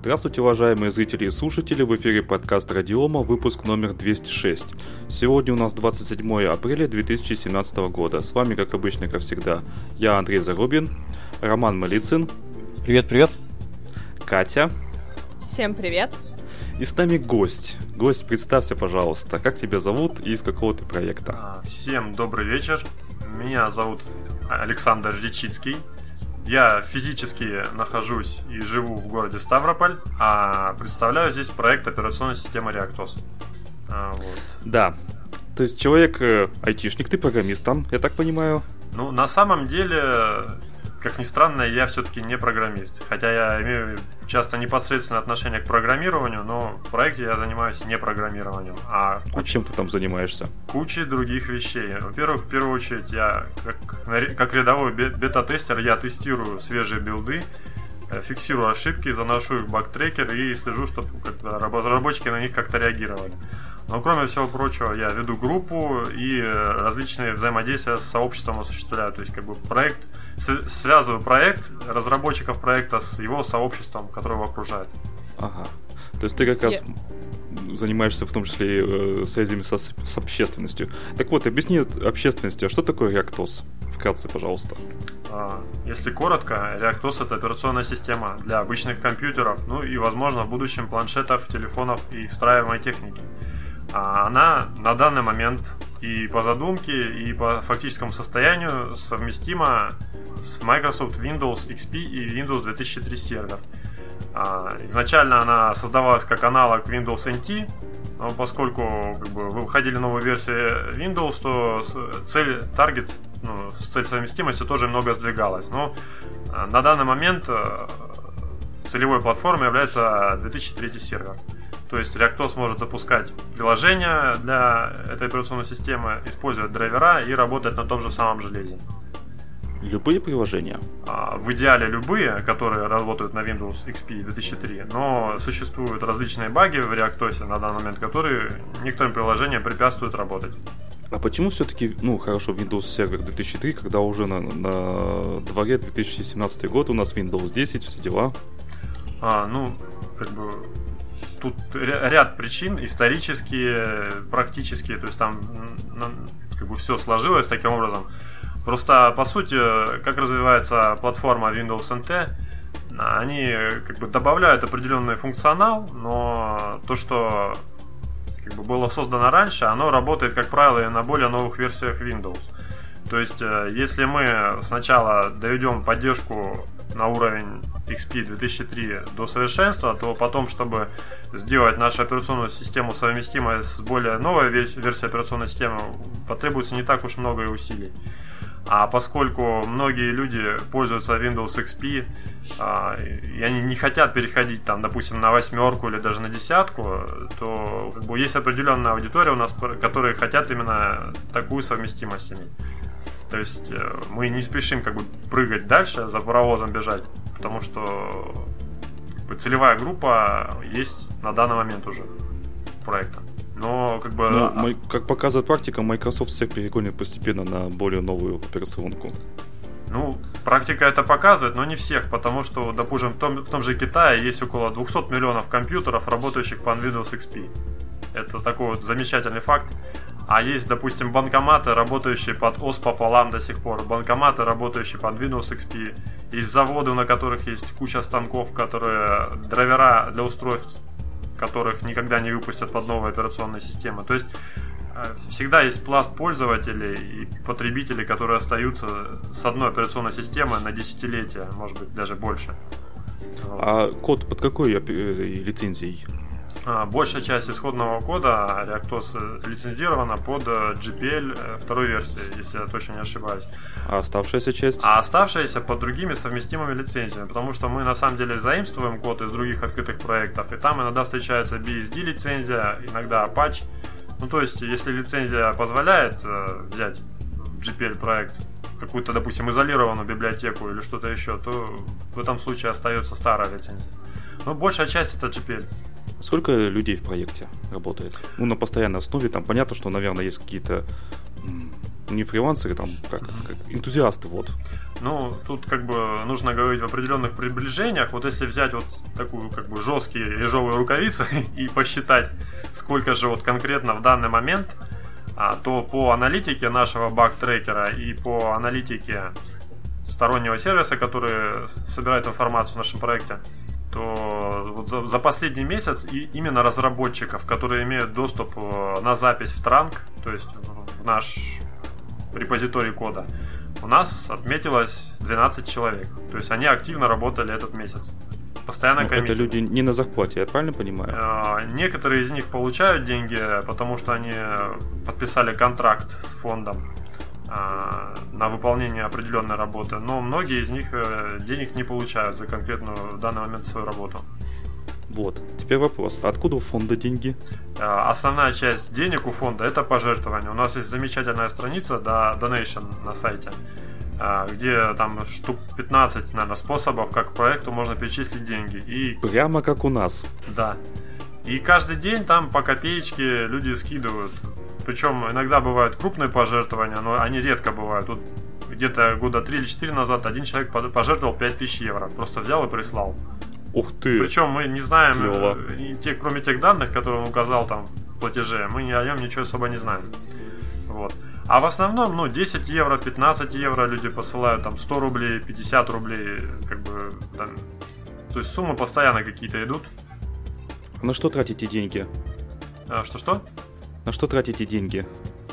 Здравствуйте, уважаемые зрители и слушатели, в эфире подкаст Радиома, выпуск номер 206. Сегодня у нас 27 апреля 2017 года. С вами, как обычно, как всегда, я Андрей Зарубин, Роман Малицын. Привет-привет. Катя. Всем привет. И с нами гость. Гость, представься, пожалуйста, как тебя зовут и из какого ты проекта? А, всем добрый вечер. Меня зовут Александр Речицкий. Я физически нахожусь и живу в городе Ставрополь, а представляю здесь проект операционной системы Reactos. А, вот. Да, то есть человек э, айтишник, ты программист там, я так понимаю? Ну, на самом деле, как ни странно, я все-таки не программист. Хотя я имею часто непосредственное отношение к программированию, но в проекте я занимаюсь не программированием, а, куч... а чем ты там занимаешься? Кучей других вещей. Во-первых, в первую очередь, я как, как рядовой бета-тестер, я тестирую свежие билды, э, фиксирую ошибки, заношу их в бактрекер и слежу, чтобы разработчики на них как-то реагировали. Но кроме всего прочего, я веду группу и э, различные взаимодействия с сообществом осуществляю. То есть, как бы проект, связываю проект, разработчиков проекта с его сообществом, которое его окружает. Ага. То есть ты как раз yeah. занимаешься в том числе и э, связями со, с общественностью. Так вот, объясни общественности, а что такое ReactOS? Вкратце, пожалуйста. А, если коротко, ReactOS это операционная система для обычных компьютеров, ну и, возможно, в будущем планшетов, телефонов и встраиваемой техники. А она на данный момент и по задумке, и по фактическому состоянию совместима с Microsoft Windows XP и Windows 2003 сервер. А, изначально она создавалась как аналог Windows NT, но поскольку как бы, выходили новые версии Windows, то цель таргет, ну, цель совместимости тоже много сдвигалась. Но а, на данный момент целевой платформой является 2003 сервер. То есть ReactOS может запускать приложения для этой операционной системы, использовать драйвера и работать на том же самом железе. Любые приложения? А, в идеале любые, которые работают на Windows XP 2003, но существуют различные баги в ReactOS на данный момент, которые некоторым приложениям препятствуют работать. А почему все-таки, ну, хорошо, Windows Server 2003, когда уже на, на дворе 2017 год, у нас Windows 10, все дела? А, ну, как бы тут ряд причин исторические, практические, то есть там как бы все сложилось таким образом. Просто по сути, как развивается платформа Windows NT, они как бы добавляют определенный функционал, но то, что как бы было создано раньше, оно работает, как правило, и на более новых версиях Windows. То есть, э, если мы сначала доведем поддержку на уровень XP 2003 до совершенства, то потом, чтобы сделать нашу операционную систему совместимой с более новой версией операционной системы, потребуется не так уж много и усилий. А поскольку многие люди пользуются Windows XP, а, и они не хотят переходить, там, допустим, на восьмерку или даже на десятку, то есть определенная аудитория у нас, которые хотят именно такую совместимость иметь. То есть э, мы не спешим как бы прыгать дальше, за паровозом бежать, потому что как бы, целевая группа есть на данный момент уже проекта. Но как бы... Ну, мы, как показывает практика, Microsoft всех перегонит постепенно на более новую операционку. Ну, практика это показывает, но не всех, потому что, допустим, в том, в том же Китае есть около 200 миллионов компьютеров, работающих по Windows XP. Это такой вот замечательный факт. А есть, допустим, банкоматы, работающие под ОС пополам до сих пор, банкоматы, работающие под Windows XP, есть заводы, на которых есть куча станков, которые драйвера для устройств, которых никогда не выпустят под новые операционные системы. То есть э, всегда есть пласт пользователей и потребителей, которые остаются с одной операционной системой на десятилетия, может быть, даже больше. А код под какой э, лицензией? А, большая часть исходного кода ReactOS лицензирована под э, GPL э, второй версии, если я точно не ошибаюсь. А оставшаяся часть? А оставшаяся под другими совместимыми лицензиями, потому что мы на самом деле заимствуем код из других открытых проектов, и там иногда встречается BSD лицензия, иногда Apache. Ну то есть, если лицензия позволяет э, взять GPL проект какую-то, допустим, изолированную библиотеку или что-то еще, то в этом случае остается старая лицензия. Но большая часть это GPL. Сколько людей в проекте работает? Ну, на постоянной основе, там понятно, что, наверное, есть какие-то Не фрилансеры, там, как, как энтузиасты, вот. Ну, тут как бы нужно говорить в определенных приближениях. Вот если взять вот такую как бы жесткие ежовые рукавицы и посчитать, сколько же вот конкретно в данный момент, а, то по аналитике нашего баг-трекера и по аналитике стороннего сервиса, который собирает информацию в нашем проекте, то вот за, за последний месяц и именно разработчиков, которые имеют доступ э, на запись в транк, то есть в наш репозиторий кода, у нас отметилось 12 человек. То есть они активно работали этот месяц. Постоянно ну, Это люди не на зарплате, я правильно понимаю? А, некоторые из них получают деньги, потому что они подписали контракт с фондом на выполнение определенной работы, но многие из них э, денег не получают за конкретную в данный момент свою работу. Вот. Теперь вопрос. Откуда у фонда деньги? А, основная часть денег у фонда это пожертвования. У нас есть замечательная страница да, Donation на сайте, а, где там штук 15, наверное, способов, как проекту можно перечислить деньги. И... Прямо как у нас. Да. И каждый день там по копеечке люди скидывают. Причем иногда бывают крупные пожертвования, но они редко бывают. Тут где-то года 3 или 4 назад один человек пожертвовал 5000 евро. Просто взял и прислал. Ух ты! Причем мы не знаем, Клево. Э, те, кроме тех данных, которые он указал там в платеже, мы о нем ничего особо не знаем. Вот. А в основном, ну, 10 евро, 15 евро люди посылают, там, 100 рублей, 50 рублей, как бы, там, то есть суммы постоянно какие-то идут. На что тратите деньги? А, что-что? На что тратите деньги?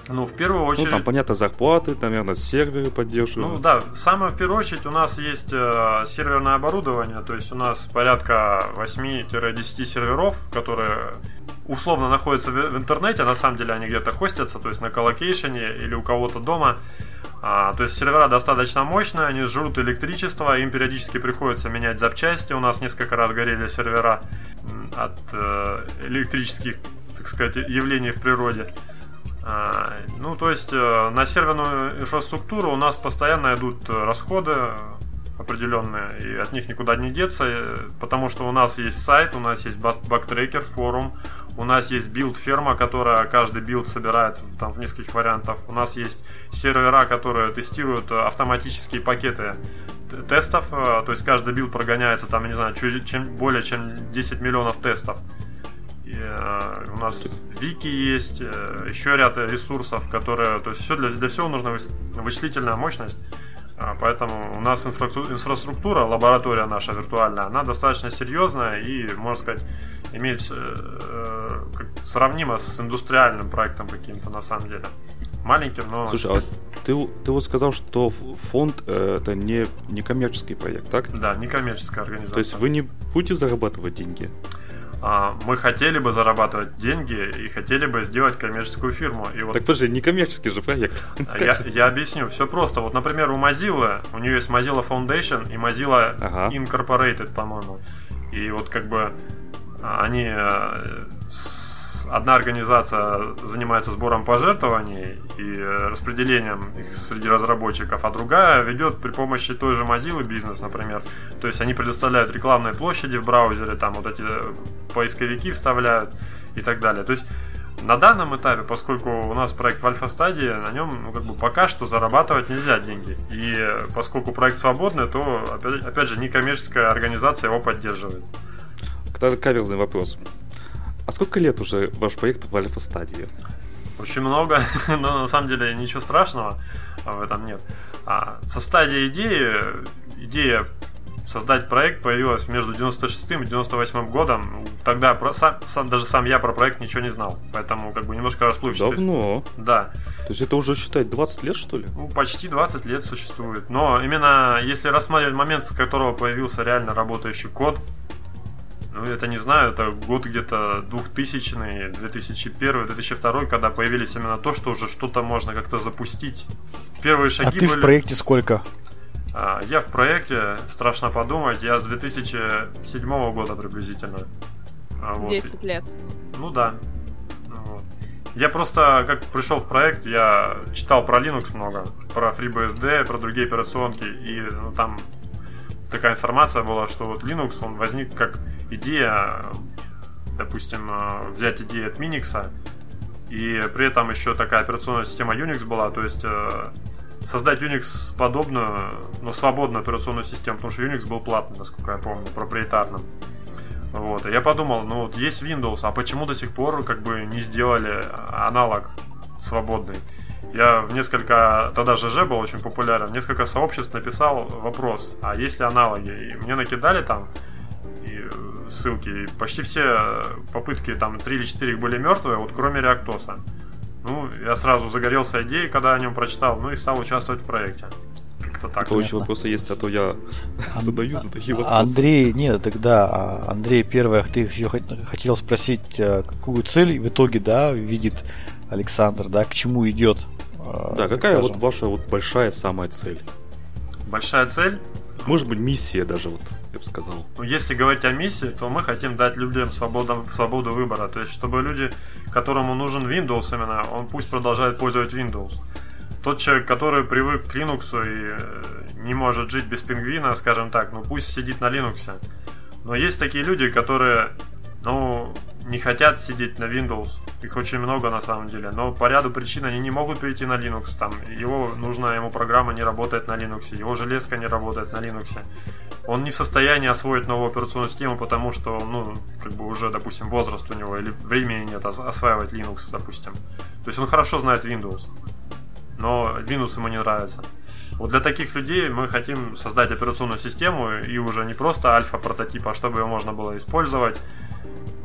Ну, в первую очередь... Ну, там, понятно, зарплаты, наверное, серверы поддерживают. Ну, да, самое в первую очередь у нас есть э, серверное оборудование, то есть у нас порядка 8-10 серверов, которые условно находятся в, в интернете, на самом деле они где-то хостятся, то есть на коллокейшене или у кого-то дома. А, то есть сервера достаточно мощные, они жрут электричество, им периодически приходится менять запчасти. У нас несколько раз горели сервера от э, электрических, так сказать, явлений в природе. А, ну, то есть э, на серверную инфраструктуру у нас постоянно идут расходы определенные, и от них никуда не деться, э, потому что у нас есть сайт, у нас есть бактрекер, форум, у нас есть билд-ферма, которая каждый билд собирает там, в нескольких вариантов, у нас есть сервера, которые тестируют автоматические пакеты тестов, э, то есть каждый билд прогоняется там, не знаю, чем, более чем 10 миллионов тестов. Э, у нас вики есть, э, еще ряд ресурсов, которые, то есть все для, для всего нужна вычислительная мощность. А, поэтому у нас инфраструктура, лаборатория наша виртуальная, она достаточно серьезная и, можно сказать, имеет э, сравнимо с индустриальным проектом каким-то на самом деле. Маленьким, но... Слушай, а ты, ты вот сказал, что фонд э, это не, не коммерческий проект, так? Да, не коммерческая организация. То есть вы не будете зарабатывать деньги? А, мы хотели бы зарабатывать деньги и хотели бы сделать коммерческую фирму. И вот... Так подожди, не коммерческий же проект. А я, я объясню, все просто. Вот, например, у Mozilla, у нее есть Mozilla Foundation и Mozilla ага. Incorporated, по-моему. И вот как бы а, они э, одна организация занимается сбором пожертвований и распределением их среди разработчиков, а другая ведет при помощи той же Mozilla бизнес, например. То есть они предоставляют рекламные площади в браузере, там вот эти поисковики вставляют и так далее. То есть на данном этапе, поскольку у нас проект в альфа-стадии, на нем ну, как бы пока что зарабатывать нельзя деньги. И поскольку проект свободный, то опять, опять же некоммерческая организация его поддерживает. Тогда каверзный вопрос. А сколько лет уже ваш проект в альфа-стадии? Очень много, но на самом деле ничего страшного в этом нет. А со стадии идеи, идея создать проект появилась между 96 и 98 годом. Тогда про, сам, сам, даже сам я про проект ничего не знал. Поэтому как бы немножко расплывчатый. Давно. Да. То есть это уже считать 20 лет, что ли? Ну, почти 20 лет существует. Но именно если рассматривать момент, с которого появился реально работающий код, ну, это не знаю, это год где-то 2000 2001 2002 когда появились именно то, что уже что-то можно как-то запустить. Первые шаги а ты были... в проекте сколько? А, я в проекте, страшно подумать, я с 2007 года приблизительно. А, вот. 10 лет. Ну да. Вот. Я просто, как пришел в проект, я читал про Linux много, про FreeBSD, про другие операционки, и ну, там такая информация была, что вот Linux, он возник как идея, допустим, взять идею от Minix И при этом еще такая операционная система Unix была, то есть э, создать Unix подобную, но свободную операционную систему, потому что Unix был платный, насколько я помню, проприетарным. Вот, и я подумал, ну вот есть Windows, а почему до сих пор как бы не сделали аналог свободный? Я в несколько, тогда ЖЖ был очень популярен, в несколько сообществ написал вопрос, а есть ли аналоги? И мне накидали там и э, ссылки, и почти все попытки, там 3 или 4 были мертвые, вот кроме Реактоса. Ну, я сразу загорелся идеей, когда о нем прочитал, ну и стал участвовать в проекте. Как-то так. Еще вопросы есть, а то я Ан... задаю, задаю вопросы. Андрей, нет, тогда, а, Андрей, первое, ты еще хотел спросить, э, какую цель в итоге, да, видит Александр, да, к чему идет? Да, какая скажем. вот ваша вот большая самая цель? Большая цель? Может быть, миссия даже, вот, я бы сказал. Ну, если говорить о миссии, то мы хотим дать людям свободу, свободу выбора. То есть, чтобы люди, которому нужен Windows именно, он пусть продолжает пользовать Windows. Тот человек, который привык к Linux и э, не может жить без пингвина, скажем так, ну пусть сидит на Linux. Но есть такие люди, которые, ну, не хотят сидеть на Windows. Их очень много на самом деле. Но по ряду причин они не могут перейти на Linux. Там его нужная ему программа не работает на Linux. Его железка не работает на Linux. Он не в состоянии освоить новую операционную систему, потому что, ну, как бы уже, допустим, возраст у него или времени нет осваивать Linux, допустим. То есть он хорошо знает Windows, но Linux ему не нравится. Вот для таких людей мы хотим создать операционную систему и уже не просто альфа-прототип, а чтобы ее можно было использовать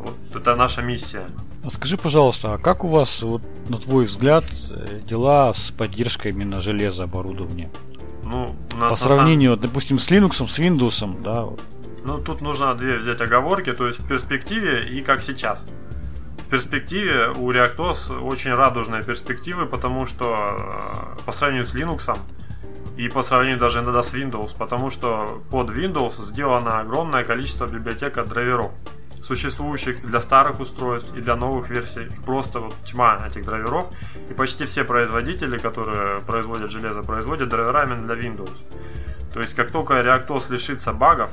вот это наша миссия. А скажи, пожалуйста, а как у вас, вот, на твой взгляд, э, дела с поддержкой именно железа оборудования? Ну, По сравнению, самом... допустим, с Linux, с Windows, да? Ну, тут нужно две взять оговорки, то есть в перспективе и как сейчас. В перспективе у ReactOS очень радужные перспективы, потому что э, по сравнению с Linux и по сравнению даже иногда с Windows, потому что под Windows сделано огромное количество библиотек драйверов существующих для старых устройств и для новых версий. Их просто вот тьма этих драйверов. И почти все производители, которые производят железо, производят драйвера именно для Windows. То есть, как только ReactOS лишится багов,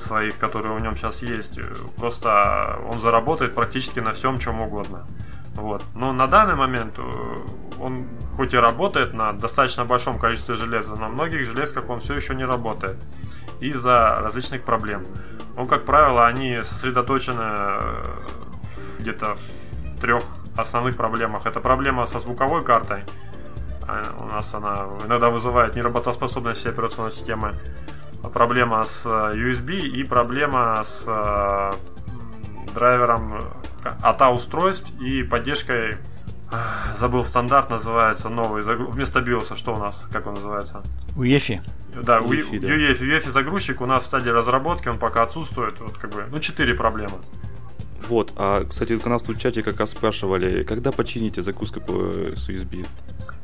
своих, которые у нем сейчас есть, просто он заработает практически на всем, чем угодно. Вот. Но на данный момент э, он хоть и работает на достаточно большом количестве железа, на многих железках он все еще не работает из-за различных проблем. Ну, как правило, они сосредоточены э, где-то в трех основных проблемах. Это проблема со звуковой картой. А, у нас она иногда вызывает неработоспособность всей операционной системы. Проблема с э, USB и проблема с э, драйвером ATA устройств и поддержкой Забыл стандарт, называется новый. Вместо биоса что у нас? Как он называется? UEFI. Да, UEFI, да. UEFI. UEFI загрузчик у нас в стадии разработки, он пока отсутствует. Вот как бы, ну, четыре проблемы. Вот, а, кстати, у нас в чате как раз спрашивали, когда почините загрузку с USB?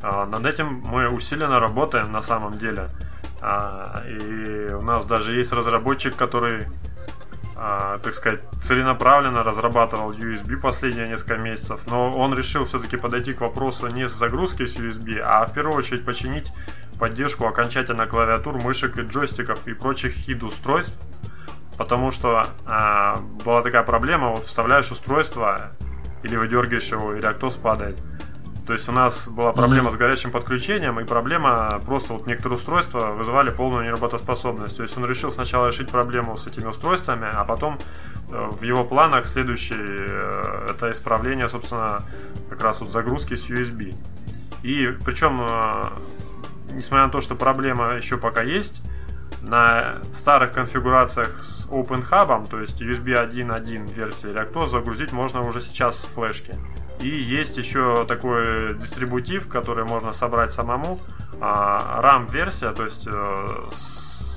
А, над этим мы усиленно работаем на самом деле. А, и у нас даже есть разработчик, который а, так сказать, целенаправленно разрабатывал USB последние несколько месяцев, но он решил все-таки подойти к вопросу не с загрузкой с USB, а в первую очередь починить поддержку окончательно клавиатур, мышек и джойстиков и прочих хид-устройств, потому что а, была такая проблема, вот вставляешь устройство или выдергиваешь его, и реактор падает. То есть у нас была проблема mm-hmm. с горячим подключением, и проблема просто вот некоторые устройства вызывали полную неработоспособность. То есть он решил сначала решить проблему с этими устройствами, а потом э, в его планах следующее э, это исправление, собственно, как раз вот загрузки с USB. И причем, э, несмотря на то, что проблема еще пока есть, на старых конфигурациях с OpenHub, то есть USB 1.1 версии Reactos, загрузить можно уже сейчас с флешки. И есть еще такой дистрибутив, который можно собрать самому. RAM-версия, то есть э,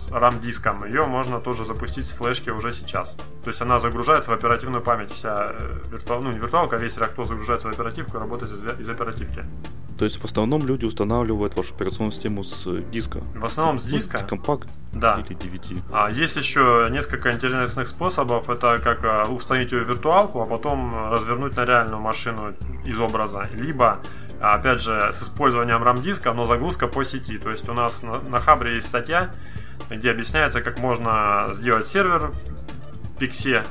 с RAM-диском, ее можно тоже запустить с флешки уже сейчас. То есть она загружается в оперативную память. Вся э, виртуал, ну не виртуалка, а весь реактор загружается в оперативку и работает из, из оперативки. То есть в основном люди устанавливают вашу операционную систему с диска? В основном с диска. Компакт да. или DVD. А есть еще несколько интересных способов. Это как а, установить ее в виртуалку, а потом развернуть на реальную машину из образа. Либо опять же, с использованием RAM-диска, но загрузка по сети. То есть у нас на, на Хабре есть статья, где объясняется, как можно сделать сервер Pixie.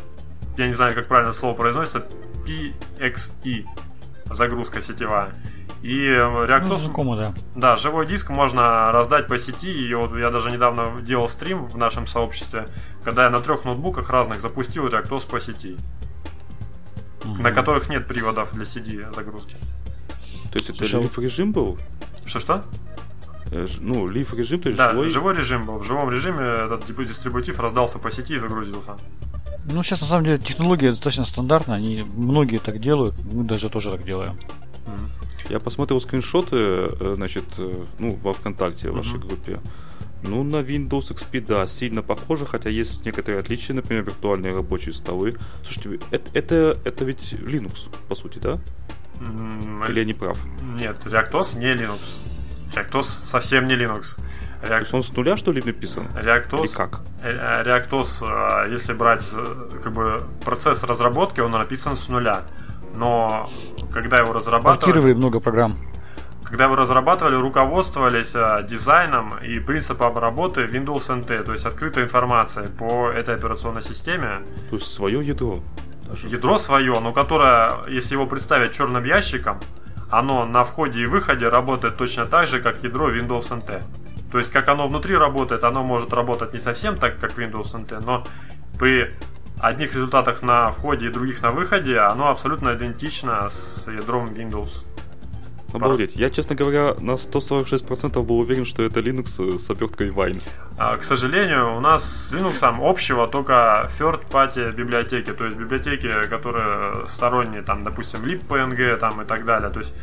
Я не знаю, как правильно слово произносится. PXE загрузка сетевая. И ReactOS... Ну, знакомо, да. Да, живой диск можно раздать по сети. И вот я даже недавно делал стрим в нашем сообществе, когда я на трех ноутбуках разных запустил ReactOS по сети. Угу. На которых нет приводов для CD загрузки. То есть это лиф режим был? Что-что? Э, ну, лиф режим, то есть да, живой? живой режим был. В живом режиме этот дистрибутив раздался по сети и загрузился. Ну, сейчас на самом деле технология достаточно стандартная, они многие так делают, мы даже тоже так делаем. Я посмотрел скриншоты, э, значит, э, ну, во ВКонтакте, в вашей mm-hmm. группе. Ну, на Windows XP, да, сильно похоже, хотя есть некоторые отличия, например, виртуальные рабочие столы. Слушайте, это, это, это ведь Linux, по сути, да? Mm-hmm. Или я не прав? Нет, ReactOS не Linux. ReactOS совсем не Linux. React... То есть он с нуля, что ли, написан? ReactOS, Или как? Э, ReactOS, если брать как бы процесс разработки, он написан с нуля но когда его разрабатывали... Портировали много программ. Когда его разрабатывали, руководствовались дизайном и принципом работы Windows NT, то есть открытой информацией по этой операционной системе. То есть свое ядро. Даже. Ядро свое, но которое, если его представить черным ящиком, оно на входе и выходе работает точно так же, как ядро Windows NT. То есть, как оно внутри работает, оно может работать не совсем так, как Windows NT, но при одних результатах на входе и других на выходе, оно абсолютно идентично с ядром Windows. Обалдеть. Я, честно говоря, на 146% был уверен, что это Linux с оберткой Wine. А, к сожалению, у нас с Linux общего только third-party библиотеки, то есть библиотеки, которые сторонние, там, допустим, libpng там, и так далее. То есть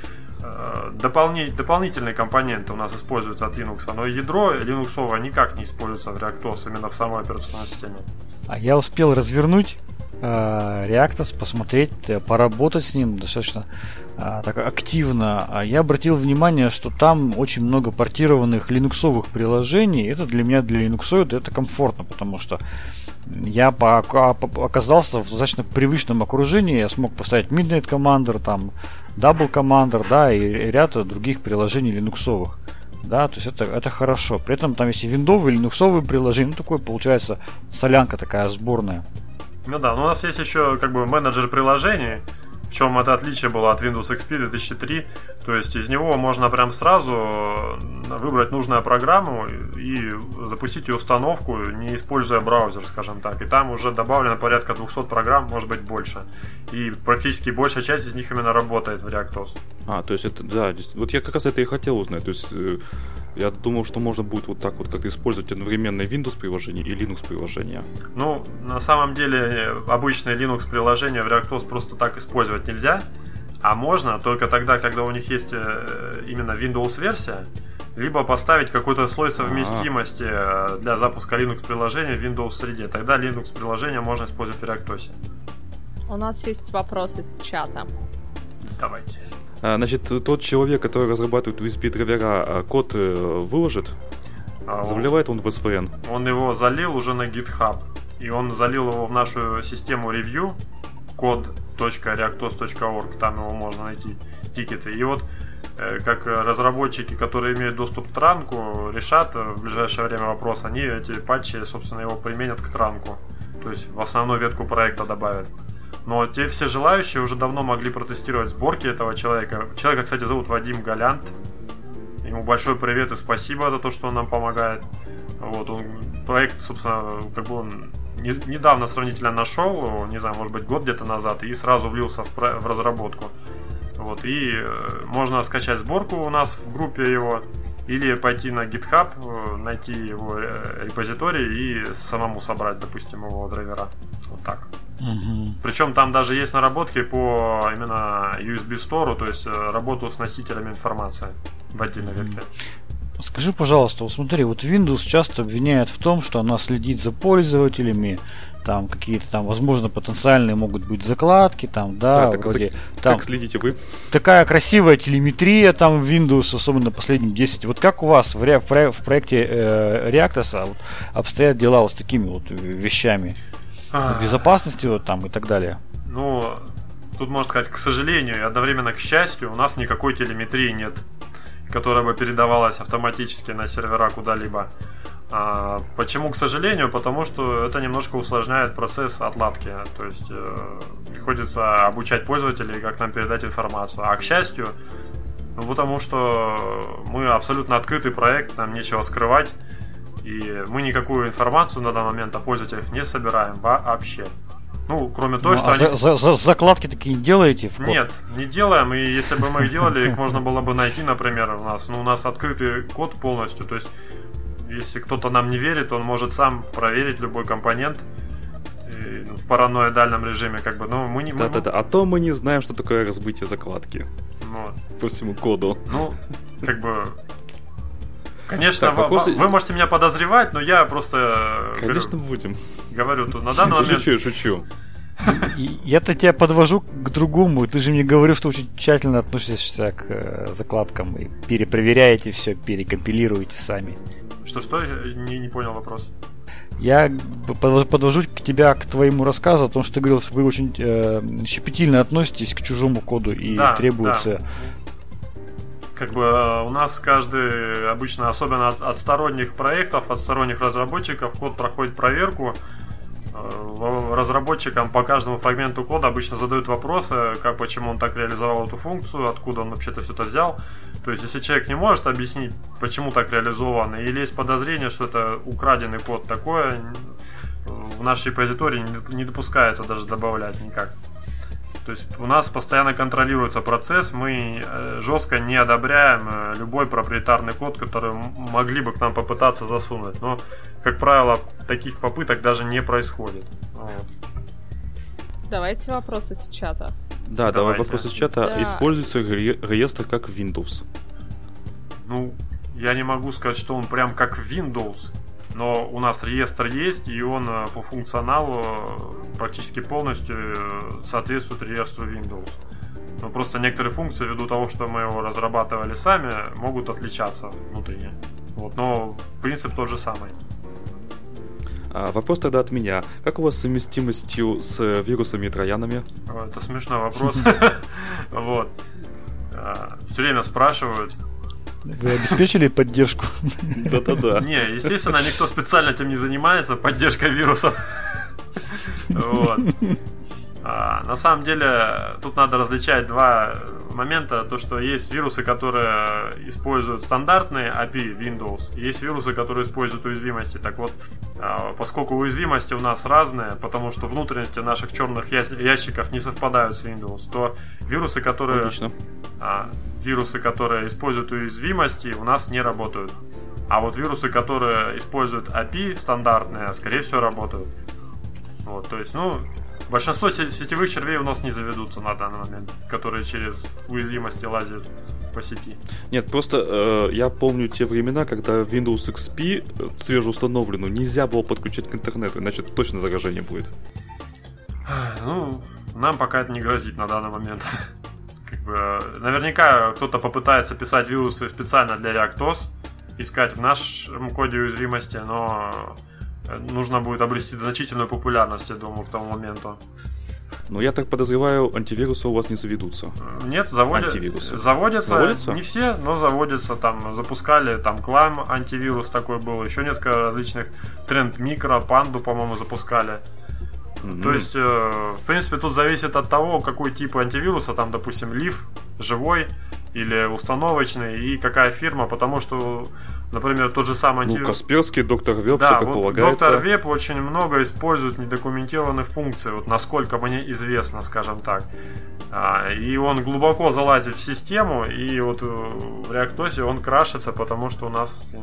э, дополни, дополнительные компоненты у нас используются от Linux, но ядро Linux никак не используется в ReactOS именно в самой операционной системе. А я успел развернуть э, Reactos, посмотреть, э, поработать с ним достаточно э, так активно. А я обратил внимание, что там очень много портированных линуксовых приложений. Это для меня, для линуксоида, это комфортно, потому что я оказался в достаточно привычном окружении. Я смог поставить Midnight Commander, там, Double Commander, да, и ряд других приложений линуксовых да, то есть это, это хорошо. При этом там есть и виндовые, и линуксовые приложения, ну такое получается солянка такая сборная. Ну да, но у нас есть еще как бы менеджер приложений, в чем это отличие было от Windows XP 2003. То есть из него можно прям сразу выбрать нужную программу и запустить ее установку, не используя браузер, скажем так. И там уже добавлено порядка 200 программ, может быть больше. И практически большая часть из них именно работает в ReactOS. А, то есть это, да, вот я как раз это и хотел узнать. То есть э, я думал, что можно будет вот так вот как-то использовать одновременно Windows приложение и Linux приложение. Ну, на самом деле, обычное Linux приложение в ReactOS просто так использовать нельзя. А можно только тогда, когда у них есть э, именно Windows версия, либо поставить какой-то слой совместимости А-а-а. для запуска Linux приложения в Windows среде. Тогда Linux приложение можно использовать в ReactOS. У нас есть вопросы с чата. Давайте. А, значит, тот человек, который разрабатывает USB драйвера, а, код э, выложит, а заливает он в SVN. Он его залил уже на GitHub. И он залил его в нашу систему ревью код.reactos.org, там его можно найти, тикеты. И вот э, как разработчики, которые имеют доступ к транку, решат в ближайшее время вопрос, они эти патчи, собственно, его применят к транку. То есть в основную ветку проекта добавят. Но те все желающие уже давно могли протестировать сборки этого человека. Человека, кстати, зовут Вадим Галянт. Ему большой привет и спасибо за то, что он нам помогает. Вот он проект, собственно, как бы он недавно сравнительно нашел, не знаю, может быть, год где-то назад, и сразу влился в, в разработку. Вот, и э, можно скачать сборку у нас в группе его, или пойти на GitHub, э, найти его э, репозиторий и самому собрать, допустим, его драйвера. Вот так. Угу. Причем там даже есть наработки по именно USB Store, то есть э, работу с носителями информации в отдельной угу. ветке. Скажи, пожалуйста, вот смотри, вот Windows часто обвиняет в том, что она следит за пользователями, там какие-то там, возможно, потенциальные могут быть закладки, там, да, да вроде. За... Там, как следите вы? Такая красивая телеметрия там в Windows, особенно последние 10. Вот как у вас в, ре, в, в проекте э, Reactos вот, обстоят дела вот с такими вот вещами? А... Безопасности вот там и так далее? Ну, тут можно сказать, к сожалению и одновременно к счастью, у нас никакой телеметрии нет, которая бы передавалась автоматически на сервера куда-либо. А, почему, к сожалению? Потому что это немножко усложняет процесс отладки. То есть э, приходится обучать пользователей, как нам передать информацию. А к счастью, ну, потому что мы абсолютно открытый проект, нам нечего скрывать. И мы никакую информацию на данный момент о пользователях не собираем вообще. Ну, кроме того, Ну, что а они... за- за- за- закладки такие не делаете в код? Нет, не делаем, и если бы мы их делали, их можно было бы найти, например, у нас. Ну, у нас открытый код полностью, то есть, если кто-то нам не верит, он может сам проверить любой компонент и, ну, в параноидальном режиме, как бы, но мы не... мы- Да-да-да. А то мы не знаем, что такое разбытие закладки ну, по всему коду. ну, как бы... Конечно, Так, во- вопросы- во- вы можете меня подозревать, но я просто э, Конечно, говорю, будем. говорю тут на данный момент... Шучу, шучу. Я-то тебя подвожу к другому. Ты же мне говорил, что очень тщательно относишься к э, закладкам и перепроверяете все, перекомпилируете сами. Что-что? Я Не, не понял вопрос. Я подвожу- к тебя к твоему рассказу о том, что ты говорил, что вы очень э, щепетильно относитесь к чужому коду и Да, требуется. Как бы э, у нас каждый, обычно, особенно от, от сторонних проектов, от сторонних разработчиков, код проходит проверку. Э, Разработчикам по каждому фрагменту кода обычно задают вопросы, как, почему он так реализовал эту функцию, откуда он вообще-то все это взял. То есть, если человек не может объяснить, почему так реализовано, или есть подозрение, что это украденный код, такое в нашей репозитории не- не допускается даже добавлять никак. То есть у нас постоянно контролируется процесс, мы э, жестко не одобряем э, любой проприетарный код, который могли бы к нам попытаться засунуть. Но, как правило, таких попыток даже не происходит. Вот. Давайте вопросы с чата. Да, давай Давайте. вопрос из чата. Да. Используется ре- реестр как Windows? Ну, я не могу сказать, что он прям как Windows, но у нас реестр есть, и он э, по функционалу э, практически полностью э, соответствует реестру Windows. Но просто некоторые функции, ввиду того, что мы его разрабатывали сами, могут отличаться внутренне. Вот, но принцип тот же самый. А, вопрос тогда от меня. Как у вас с совместимостью с вирусами и троянами? Это смешной вопрос. Вот. Все время спрашивают. Вы обеспечили поддержку? Да-да-да. Не, естественно, никто специально этим не занимается, поддержкой вирусов. Вот. А, на самом деле, тут надо различать два момента. То, что есть вирусы, которые используют стандартные API Windows, есть вирусы, которые используют уязвимости. Так вот, а, поскольку уязвимости у нас разные, потому что внутренности наших черных ящиков не совпадают с Windows, то вирусы, которые Логично. Вирусы, которые используют уязвимости, у нас не работают. А вот вирусы, которые используют API стандартные, скорее всего, работают. Вот, то есть, ну, большинство се- сетевых червей у нас не заведутся на данный момент, которые через уязвимости лазят по сети. Нет, просто э, я помню те времена, когда Windows XP э, свежеустановленную нельзя было подключать к интернету, иначе точно заражение будет. Ну, нам пока это не грозит на данный момент. Как бы, э, наверняка кто-то попытается писать вирусы специально для ReactOS, искать в нашем коде уязвимости, но э, нужно будет обрести значительную популярность, я думаю, к тому моменту. Но я так подозреваю, антивирусы у вас не заведутся. Нет, заводят, Антивирусы. заводятся, Заводятся? не все, но заводятся, там запускали, там Clam антивирус такой был, еще несколько различных, Тренд Микро, Панду, по-моему, запускали. Мгм. То есть, э, в принципе, тут зависит от того, какой тип антивируса, там, допустим, лив, живой или установочный, и какая фирма, потому что, например, тот же самый Ну, антивирус... Касперский, доктор Веб, Да, все как вот полагается. доктор Веб очень много использует недокументированных функций, вот насколько мне известно, скажем так. А, и он глубоко залазит в систему, и вот э, в реактосе он крашится, потому что у нас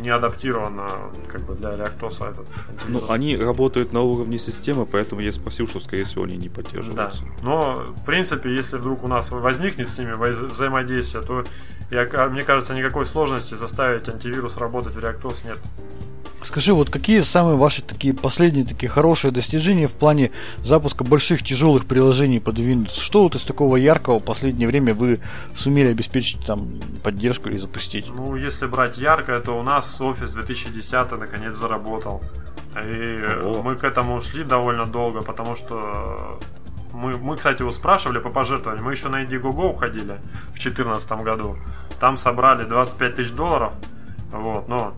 не адаптировано как бы для реактоса этот Ну, антивирус. они работают на уровне системы, поэтому я спросил, что, скорее всего, они не Да. поддерживаются. Но, в принципе, если вдруг у нас возникнет с ними взаимодействие, то, я, мне кажется, никакой сложности заставить антивирус работать в реактос нет. Скажи, вот какие самые ваши такие последние такие хорошие достижения в плане запуска больших тяжелых приложений под Windows? Что вот из такого яркого в последнее время вы сумели обеспечить там поддержку или запустить? Ну, если брать яркое, то у нас Office 2010 наконец заработал. И Ого. мы к этому шли довольно долго, потому что мы, мы, кстати, его спрашивали по пожертвованиям. Мы еще на Indiegogo уходили в 2014 году. Там собрали 25 тысяч долларов. Вот, но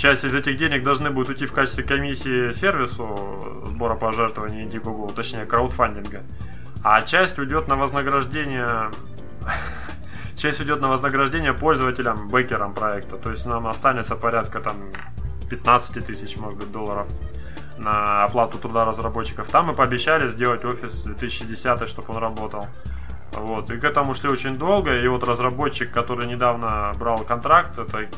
часть из этих денег должны будут уйти в качестве комиссии сервису сбора пожертвований Indiegogo, точнее краудфандинга, а часть уйдет на вознаграждение часть уйдет на вознаграждение пользователям, бэкерам проекта. То есть нам останется порядка там 15 тысяч, может быть, долларов на оплату труда разработчиков. Там мы пообещали сделать офис 2010, чтобы он работал. Вот. И к этому шли очень долго. И вот разработчик, который недавно брал контракт, это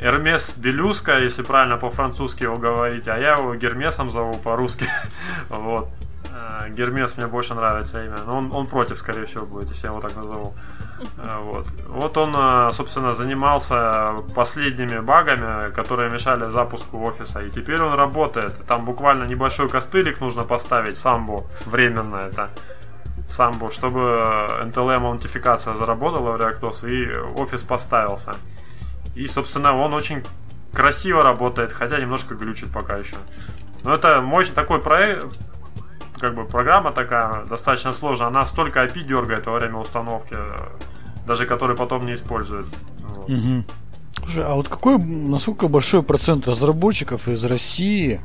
Эрмес Белюска, если правильно по-французски его говорить, а я его Гермесом зову по-русски. вот. Э, Гермес мне больше нравится имя. Но он, он против, скорее всего, будет, если я его так назову. Э, вот. вот он, э, собственно, занимался последними багами, которые мешали запуску офиса. И теперь он работает. Там буквально небольшой костылик нужно поставить, самбо, временно это самбо, чтобы NTLM аутентификация заработала в ReactOS и офис поставился. И, собственно, он очень красиво работает, хотя немножко глючит пока еще. Но это мощный такой проект, как бы программа такая достаточно сложная. Она столько API дергает во время установки, даже который потом не использует. Вот. Угу. Слушай, а вот какой, насколько большой процент разработчиков из России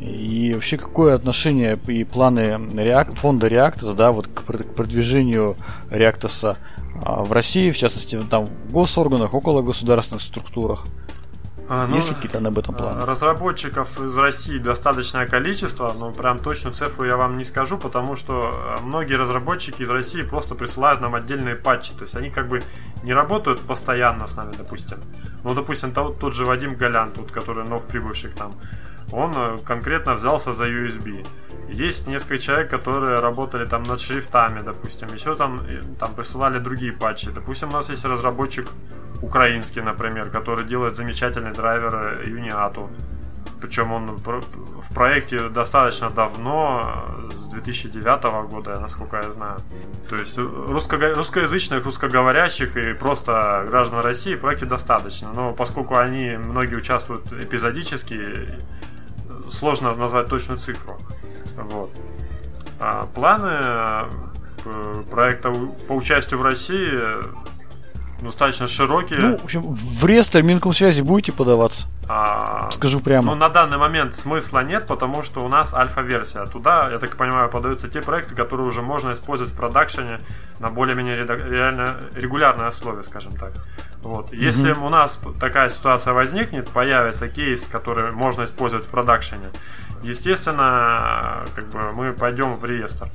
и вообще какое отношение и планы React, фонда Reactus, да, вот к продвижению Reactus а, в России, в частности, там в госорганах, около государственных структурах? А, ну, Есть ли какие-то об этом планы? Разработчиков из России достаточное количество, но прям точную цифру я вам не скажу, потому что э, многие разработчики из России просто присылают нам отдельные патчи. То есть они как бы не работают постоянно с нами, допустим. Ну, допустим, тот, тот же Вадим Голян, тут, который нов прибывший к нам он э, конкретно взялся за USB. Есть несколько человек, которые работали там над шрифтами, допустим, еще там, там присылали другие патчи. Допустим, у нас есть разработчик украинский, например, который делает замечательный драйвер Uniato. Причем он в проекте достаточно давно, с 2009 года, насколько я знаю. То есть русско русскоязычных, русскоговорящих и просто граждан России в проекте достаточно. Но поскольку они, многие участвуют эпизодически, сложно назвать точную цифру. Вот. А планы э, проекта по участию в России достаточно широкие. Ну, в общем, в реестр Минкомсвязи будете подаваться? А, Скажу прямо. Ну, на данный момент смысла нет, потому что у нас альфа-версия. Туда, я так понимаю, подаются те проекты, которые уже можно использовать в продакшене на более-менее реально регулярной основе, скажем так. Вот. Если mm-hmm. у нас такая ситуация возникнет, появится кейс, который можно использовать в продакшене, естественно, как бы мы пойдем в реестр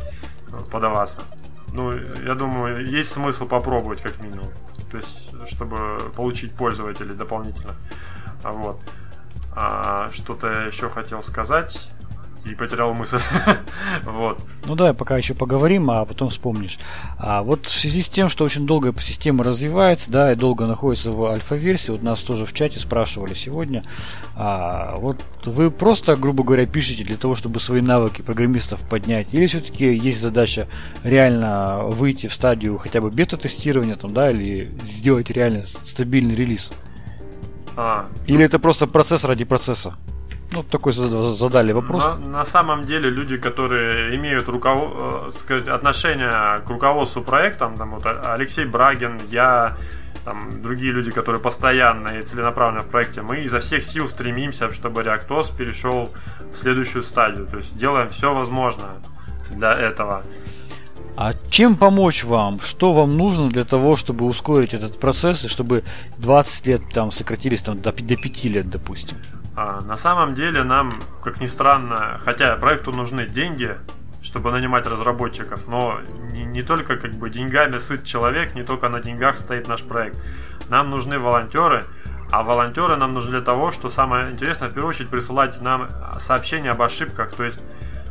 подаваться. Ну, я думаю, есть смысл попробовать как минимум. То есть, чтобы получить пользователей дополнительно. Вот. А, что-то еще хотел сказать и потерял мысль. вот. Ну да, пока еще поговорим, а потом вспомнишь. А вот в связи с тем, что очень долго система развивается, да, и долго находится в альфа-версии, вот нас тоже в чате спрашивали сегодня, а, вот вы просто, грубо говоря, пишете для того, чтобы свои навыки программистов поднять, или все-таки есть задача реально выйти в стадию хотя бы бета-тестирования, там, да, или сделать реально стабильный релиз? А. Или это просто процесс ради процесса? Ну, такой задали вопрос. На, на самом деле люди, которые имеют руков... Э, сказать, отношение к руководству проектом, там вот Алексей Брагин, я, там, другие люди, которые постоянно и целенаправленно в проекте, мы изо всех сил стремимся, чтобы ReactOS перешел в следующую стадию. То есть делаем все возможное для этого. А чем помочь вам? Что вам нужно для того, чтобы ускорить этот процесс и чтобы 20 лет там сократились там, до, до 5 лет, допустим? А, на самом деле нам, как ни странно, хотя проекту нужны деньги, чтобы нанимать разработчиков, но не, не только как бы деньгами сыт человек, не только на деньгах стоит наш проект. Нам нужны волонтеры, а волонтеры нам нужны для того, что самое интересное, в первую очередь, присылать нам сообщения об ошибках, то есть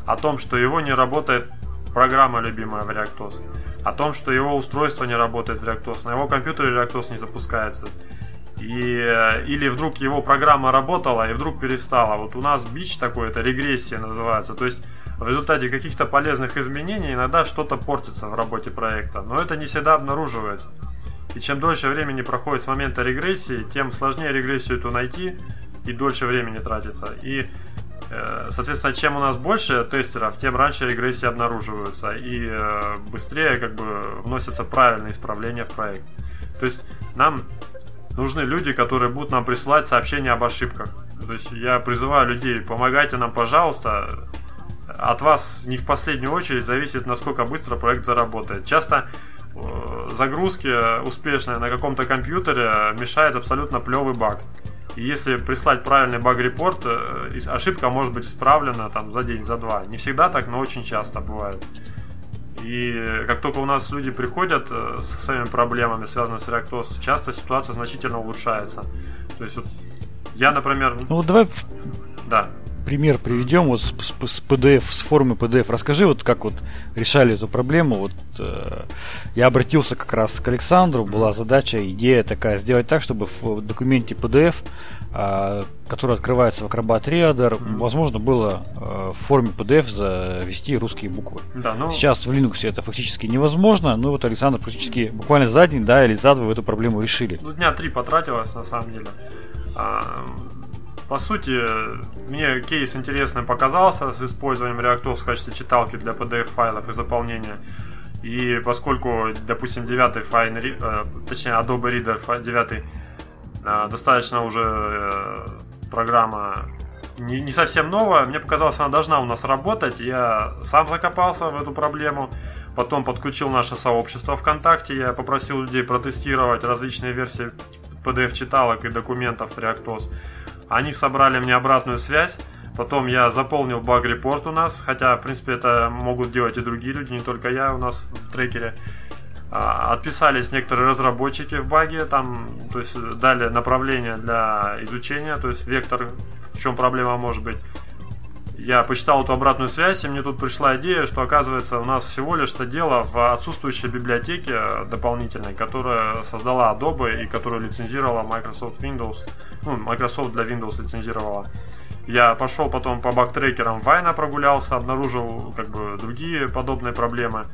о том, что его не работает программа любимая в ReactOS, о том, что его устройство не работает в ReactOS, на его компьютере ReactOS не запускается, и, э, или вдруг его программа работала и вдруг перестала. Вот у нас бич такой, это регрессия называется. То есть в результате каких-то полезных изменений иногда что-то портится в работе проекта. Но это не всегда обнаруживается. И чем дольше времени проходит с момента регрессии, тем сложнее регрессию эту найти и дольше времени тратится. И, э, соответственно, чем у нас больше тестеров, тем раньше регрессии обнаруживаются и э, быстрее как бы вносятся правильные исправления в проект. То есть нам нужны люди, которые будут нам присылать сообщения об ошибках. То есть я призываю людей, помогайте нам, пожалуйста. От вас не в последнюю очередь зависит, насколько быстро проект заработает. Часто э, загрузки успешные на каком-то компьютере мешает абсолютно плевый баг. И если прислать правильный баг-репорт, э, ошибка может быть исправлена там за день, за два. Не всегда так, но очень часто бывает. И как только у нас люди приходят э, с своими проблемами, связанными с реактоз, часто ситуация значительно улучшается. То есть вот я, например... Ну вот давай да. пример приведем вот с, с, с PDF, с формы PDF. Расскажи, вот как вот решали эту проблему. Вот э, я обратился как раз к Александру, была задача, идея такая, сделать так, чтобы в документе PDF, который открывается в Acrobat Reader, mm-hmm. возможно было э, в форме PDF завести русские буквы. Да, ну... Сейчас в Linux это фактически невозможно, но вот Александр практически буквально за день, да, или за два эту проблему решили. Ну, дня три потратилось на самом деле. А, по сути, мне кейс интересным показался с использованием ReactOS в качестве читалки для PDF-файлов и заполнения. И поскольку, допустим, девятый файл, э, точнее Adobe Reader 9 э, достаточно уже э, программа не, не совсем новая, мне показалось, она должна у нас работать. Я сам закопался в эту проблему. Потом подключил наше сообщество ВКонтакте. Я попросил людей протестировать различные версии PDF-читалок и документов ReactOS. Они собрали мне обратную связь. Потом я заполнил баг-репорт у нас, хотя, в принципе, это могут делать и другие люди, не только я у нас в трекере. А, отписались некоторые разработчики в баге, там, то есть дали направление для изучения, то есть вектор, в чем проблема может быть. Я почитал эту обратную связь, и мне тут пришла идея, что оказывается у нас всего лишь это дело в отсутствующей библиотеке дополнительной, которая создала Adobe и которую лицензировала Microsoft Windows, ну, Microsoft для Windows лицензировала. Я пошел потом по бактрекерам Вайна прогулялся, обнаружил как бы другие подобные проблемы.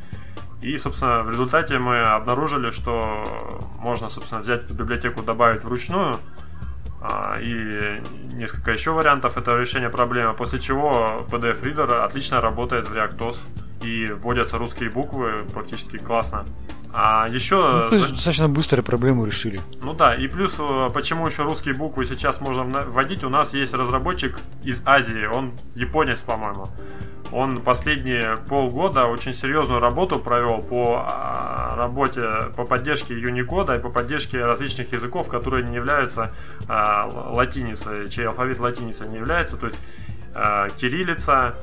И, собственно, в результате мы обнаружили, что можно, собственно, взять эту библиотеку, добавить вручную, а, и несколько еще вариантов этого решения проблемы, после чего PDF Reader отлично работает в ReactOS и вводятся русские буквы практически классно. А еще... Ну, то есть достаточно быстро проблему решили. Ну да, и плюс, э, почему еще русские буквы сейчас можно вводить, у нас есть разработчик из Азии, он японец, по-моему. Он последние полгода очень серьезную работу провел по а, работе по поддержке Unicode и по поддержке различных языков, которые не являются а, латиницей, чей алфавит латиницей не является, то есть а, кириллица,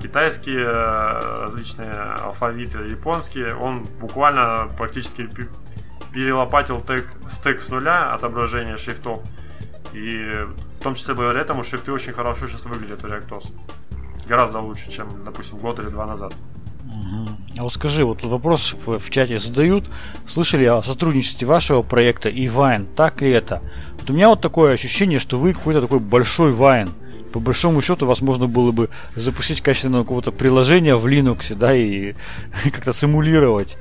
китайские различные алфавиты, японские, он буквально практически перелопатил тег, стек с нуля отображения шрифтов. И в том числе благодаря этому шрифты очень хорошо сейчас выглядят в ReactOS гораздо лучше, чем, допустим, год или два назад. А вот скажи, вот вопрос в, в чате задают. Слышали о сотрудничестве вашего проекта и Вайн? Так ли это? Вот у меня вот такое ощущение, что вы какой-то такой большой Вайн. По большому счету вас можно было бы запустить качественного какого-то приложения в Linux, да, и как-то симулировать.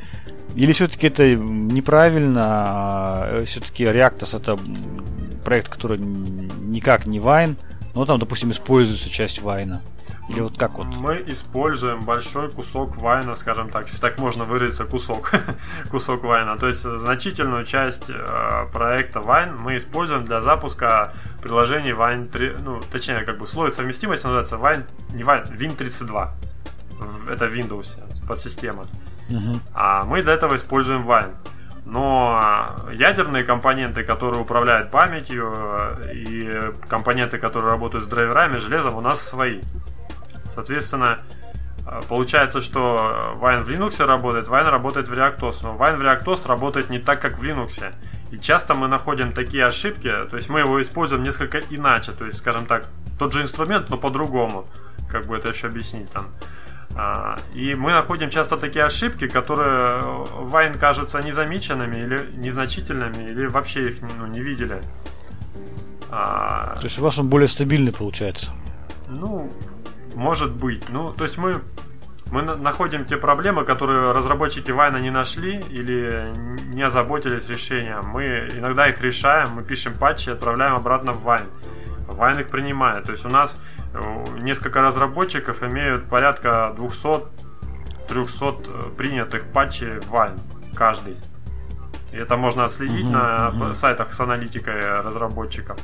Или все-таки это неправильно, а все-таки Reactos это проект, который никак не Вайн, но там, допустим, используется часть Вайна. Или вот как вот? Мы используем большой кусок вайна, скажем так, если так можно выразиться, кусок, кусок вайна. То есть значительную часть э, проекта Wine мы используем для запуска приложений Wine 3, ну, точнее, как бы слой совместимости называется Wine, не Wine, Win32. Это Windows, подсистема. Угу. А мы для этого используем Wine. Но ядерные компоненты, которые управляют памятью, э, и компоненты, которые работают с драйверами, железом, у нас свои. Соответственно, э, получается, что Wine в Linux работает, Wine работает в ReactOS, но Wine в ReactOS работает не так, как в Linux. И часто мы находим такие ошибки, то есть мы его используем несколько иначе, то есть, скажем так, тот же инструмент, но по-другому. Как бы это еще объяснить там. А, и мы находим часто такие ошибки, которые Вайн кажутся незамеченными или незначительными, или вообще их ну, не видели. А, то есть у вас он более стабильный получается? Ну, может быть. Ну, то есть мы мы находим те проблемы, которые разработчики Вайна не нашли или не озаботились решением. Мы иногда их решаем, мы пишем патчи и отправляем обратно в Вайн. Вайн их принимает. То есть у нас э, несколько разработчиков имеют порядка 200-300 э, принятых патчей в Вайн. Каждый. И это можно отследить uh-huh, на uh-huh. сайтах с аналитикой разработчиков.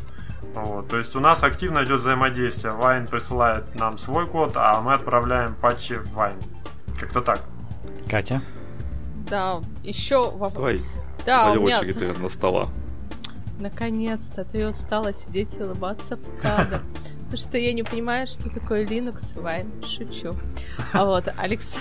Вот, то есть у нас активно идет взаимодействие. Wine присылает нам свой код, а мы отправляем патчи в Wine. Как-то так. Катя? Да, еще вопрос. Давай, Да, твоя у меня... очередь, наверное, стола. Наконец-то ты устала сидеть и улыбаться в кадр. Потому что я не понимаю, что такое Linux Wine. Шучу. А вот, Алекс...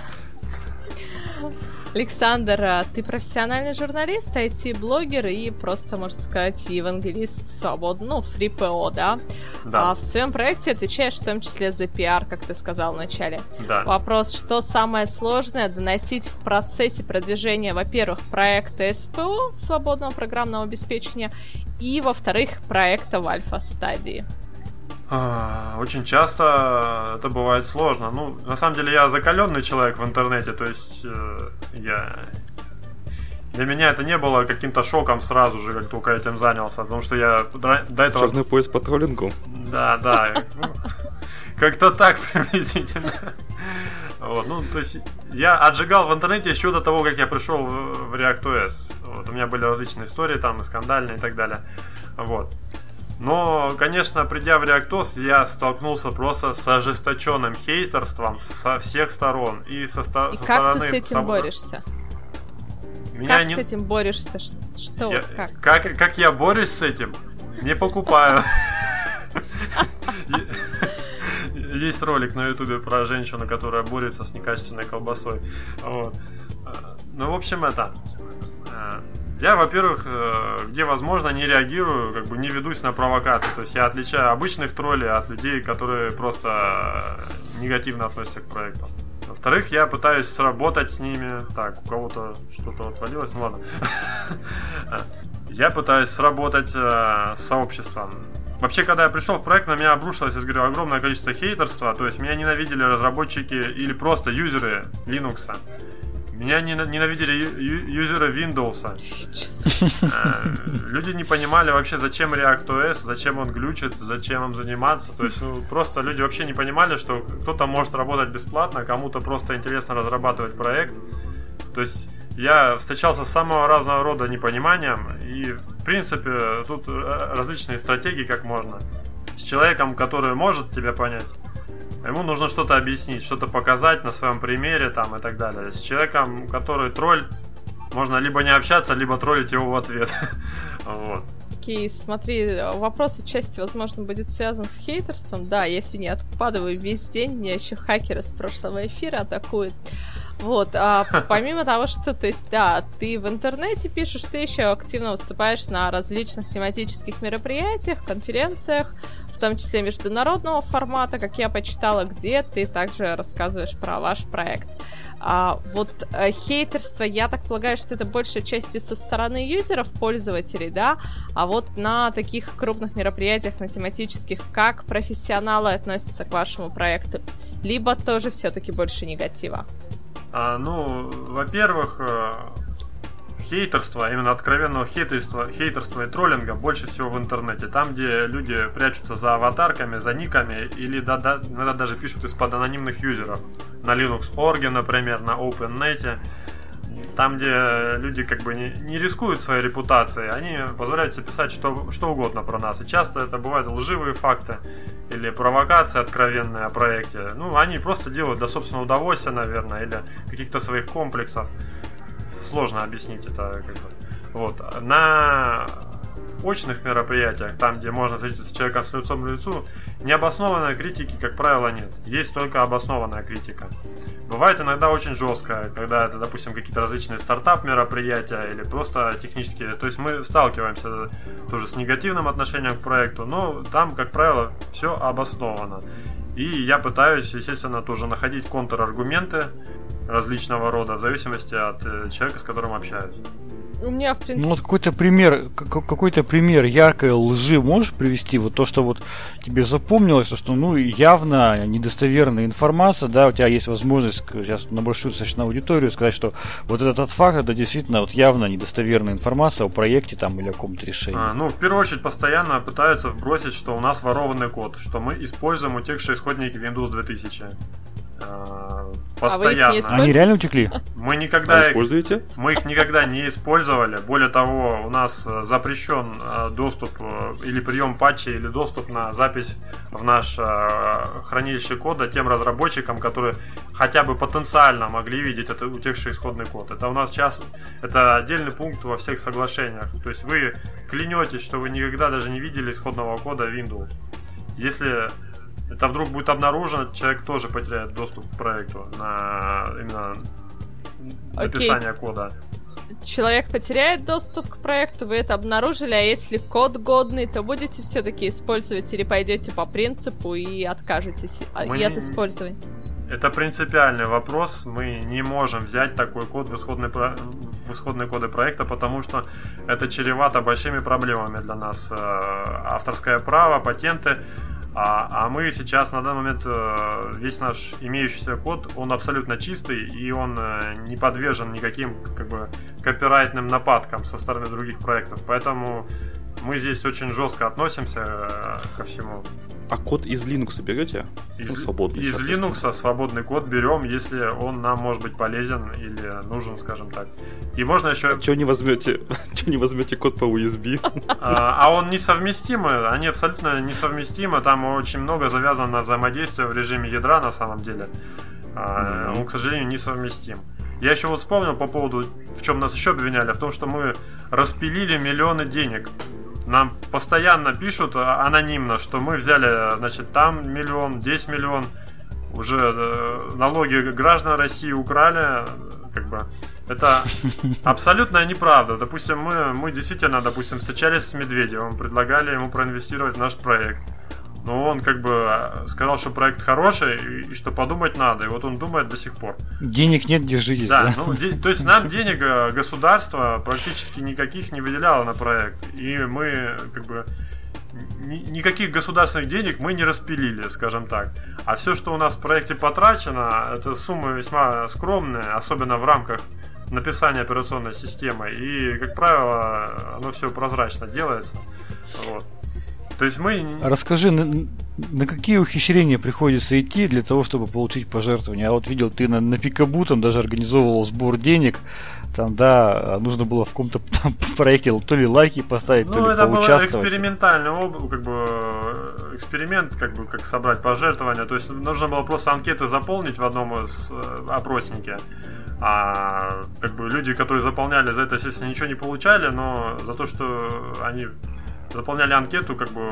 Александр, а ты профессиональный журналист, IT-блогер и просто, можно сказать, евангелист свободно, ну, фри-ПО, да? Да. А в своем проекте отвечаешь в том числе за пиар, как ты сказал в начале. Да. Вопрос, что самое сложное доносить в процессе продвижения, во-первых, проекта СПО, свободного программного обеспечения, и, во-вторых, проекта в альфа-стадии. А, Очень часто это бывает сложно. Ну, на самом деле я закаленный человек в интернете, то есть э, я для меня это не было каким-то шоком сразу же, как только этим занялся, потому что я до этого Черный пояс по троллингу. да, да. Как-то так приблизительно. Вот, ну, то есть я отжигал в интернете еще до того, как я пришел в, в ReactOS. Вот, у меня были различные истории там, и скандальные и так далее. Вот. Но, конечно, придя в ReactOS, я столкнулся просто с ожесточенным хейтерством со всех сторон. И со, ста- И со как стороны... ты с этим сам- борешься? Меня как не- с этим борешься? Что? я- Как? как? Как я борюсь с этим? Не покупаю. Есть ролик на ютубе про женщину, которая борется с некачественной колбасой. Вот. А, Ну, в общем, это... Я, во-первых, э, где возможно, не реагирую, как бы не ведусь на провокации. То есть я отличаю обычных троллей от людей, которые просто э, негативно относятся к проекту. Во-вторых, я пытаюсь сработать с ними. Так, у кого-то что-то отвалилось, ну ладно. Я пытаюсь сработать э, с сообществом. Вообще, когда я пришел в проект, на меня обрушилось, я говорю, огромное количество хейтерства. То есть меня ненавидели разработчики или просто юзеры Linux. Меня нена- ненавидели юзеры Windows. Э, Люди не понимали вообще, зачем ReactOS, зачем он глючит, зачем им заниматься. То есть, ну, просто люди вообще не понимали, что кто-то может работать бесплатно, кому-то просто интересно разрабатывать проект. То есть я встречался с самого разного рода непониманием, и в принципе тут э, различные стратегии, как можно. С человеком, который может тебя понять, ему нужно что-то объяснить, что-то показать на своем примере там и так далее. С человеком, который тролль, можно либо не общаться, либо троллить его в ответ. Вот. Окей, смотри, вопрос отчасти, возможно, будет связан с хейтерством. Да, я сегодня откладываю весь день, меня еще хакеры с прошлого эфира атакуют. Вот, а помимо того, что, то есть, да, ты в интернете пишешь, ты еще активно выступаешь на различных тематических мероприятиях, конференциях, в том числе международного формата, как я почитала, где ты также рассказываешь про ваш проект. А вот э, хейтерство, я так полагаю, что это большей части со стороны юзеров, пользователей, да, а вот на таких крупных мероприятиях, на тематических, как профессионалы относятся к вашему проекту? Либо тоже все-таки больше негатива? А, ну, во-первых, э, хейтерства, именно откровенного хейтерства, хейтерства и троллинга больше всего в интернете. Там, где люди прячутся за аватарками, за никами, или да, да, иногда даже пишут из-под анонимных юзеров. На Linux.org, например, на OpenNet. Там, где люди как бы не, не рискуют своей репутацией, они позволяют себе писать что, что угодно про нас. И часто это бывают лживые факты или провокации откровенные о проекте. Ну, они просто делают до собственного удовольствия, наверное, или каких-то своих комплексов. Сложно объяснить это как бы. Вот. На очных мероприятиях, там, где можно встретиться с человеком с лицом к лицу, необоснованной критики, как правило, нет. Есть только обоснованная критика. Бывает иногда очень жесткая, когда это, допустим, какие-то различные стартап-мероприятия или просто технические. То есть мы сталкиваемся тоже с негативным отношением к проекту, но там, как правило, все обосновано. И я пытаюсь, естественно, тоже находить контраргументы различного рода, в зависимости от э, человека, с которым общаюсь. У меня, в принципе... Ну вот какой-то пример, как- какой-то пример яркой лжи можешь привести? Вот то, что вот тебе запомнилось, то, что ну явно недостоверная информация, да, у тебя есть возможность сейчас наброшу достаточно аудиторию сказать, что вот этот, этот факт, это действительно вот явно недостоверная информация о проекте там или о каком-то решении. А, ну, в первую очередь, постоянно пытаются вбросить, что у нас ворованный код, что мы используем утекшие исходники Windows 2000. А постоянно. используете? Они реально утекли? Мы А никогда их используете? Мы их никогда не использовали. Более того, у нас э, запрещен э, доступ э, или прием патчей, или доступ на запись в наш э, хранилище кода тем разработчикам, которые хотя бы потенциально могли видеть это утекший исходный код. Это у нас сейчас это отдельный пункт во всех соглашениях. То есть вы клянетесь, что вы никогда даже не видели исходного кода Windows. Если это вдруг будет обнаружено, человек тоже потеряет доступ к проекту на именно написание кода. Человек потеряет доступ к проекту, вы это обнаружили, а если код годный, то будете все-таки использовать или пойдете по принципу и откажетесь Мы и от использования? Это принципиальный вопрос. Мы не можем взять такой код в исходный, в исходные коды проекта, потому что это чревато большими проблемами для нас. Э, Авторское право, патенты. А, а мы сейчас на данный момент э, весь наш имеющийся код, он абсолютно чистый и он э, не подвержен никаким как бы копирайтным нападкам со стороны других проектов. Поэтому мы здесь очень жестко относимся э, ко всему. А код из Linux берете? Из, Ну, свободный, из. Linux свободный код берем, если он нам может быть полезен или нужен, скажем так. И можно еще... Чего не возьмете? Чего не возьмете код по USB? А а он несовместимый, они абсолютно несовместимы, там очень много завязано на взаимодействие в режиме ядра на самом деле. А, Мгм. Он, к сожалению, несовместим. Я еще вот вспомнил по поводу, в чем нас еще обвиняли, в том, что мы распилили миллионы денег. Нам постоянно пишут анонимно, что мы взяли, значит, там миллион, здесь миллион, уже э, налоги граждан России украли, как бы это абсолютная неправда. Допустим, мы, мы действительно, допустим, встречались с Медведевым, предлагали ему проинвестировать в наш проект. Но он как бы э, сказал, что проект хороший и, и что подумать надо. И вот он думает до сих пор. Денег нет, держитесь. Да, да? ну, де- то есть нам денег э, государство практически никаких не выделяло на проект. И мы как бы ни- никаких государственных денег мы не распилили, скажем так. А все, что у нас в проекте потрачено, это суммы весьма скромные, особенно в рамках написания операционной системы. И, как правило, оно все прозрачно делается. Вот. То есть мы... Расскажи, на, на какие ухищрения приходится идти для того, чтобы получить пожертвования? Я вот видел, ты на, на Пикабу там даже организовывал сбор денег. Там, да, нужно было в каком-то там проекте то ли лайки поставить, то Ну, ли это был экспериментальный как бы, эксперимент, как бы, как собрать пожертвования. То есть нужно было просто анкеты заполнить в одном из э, опроснике. А как бы люди, которые заполняли за это, естественно, ничего не получали, но за то, что они заполняли анкету, как бы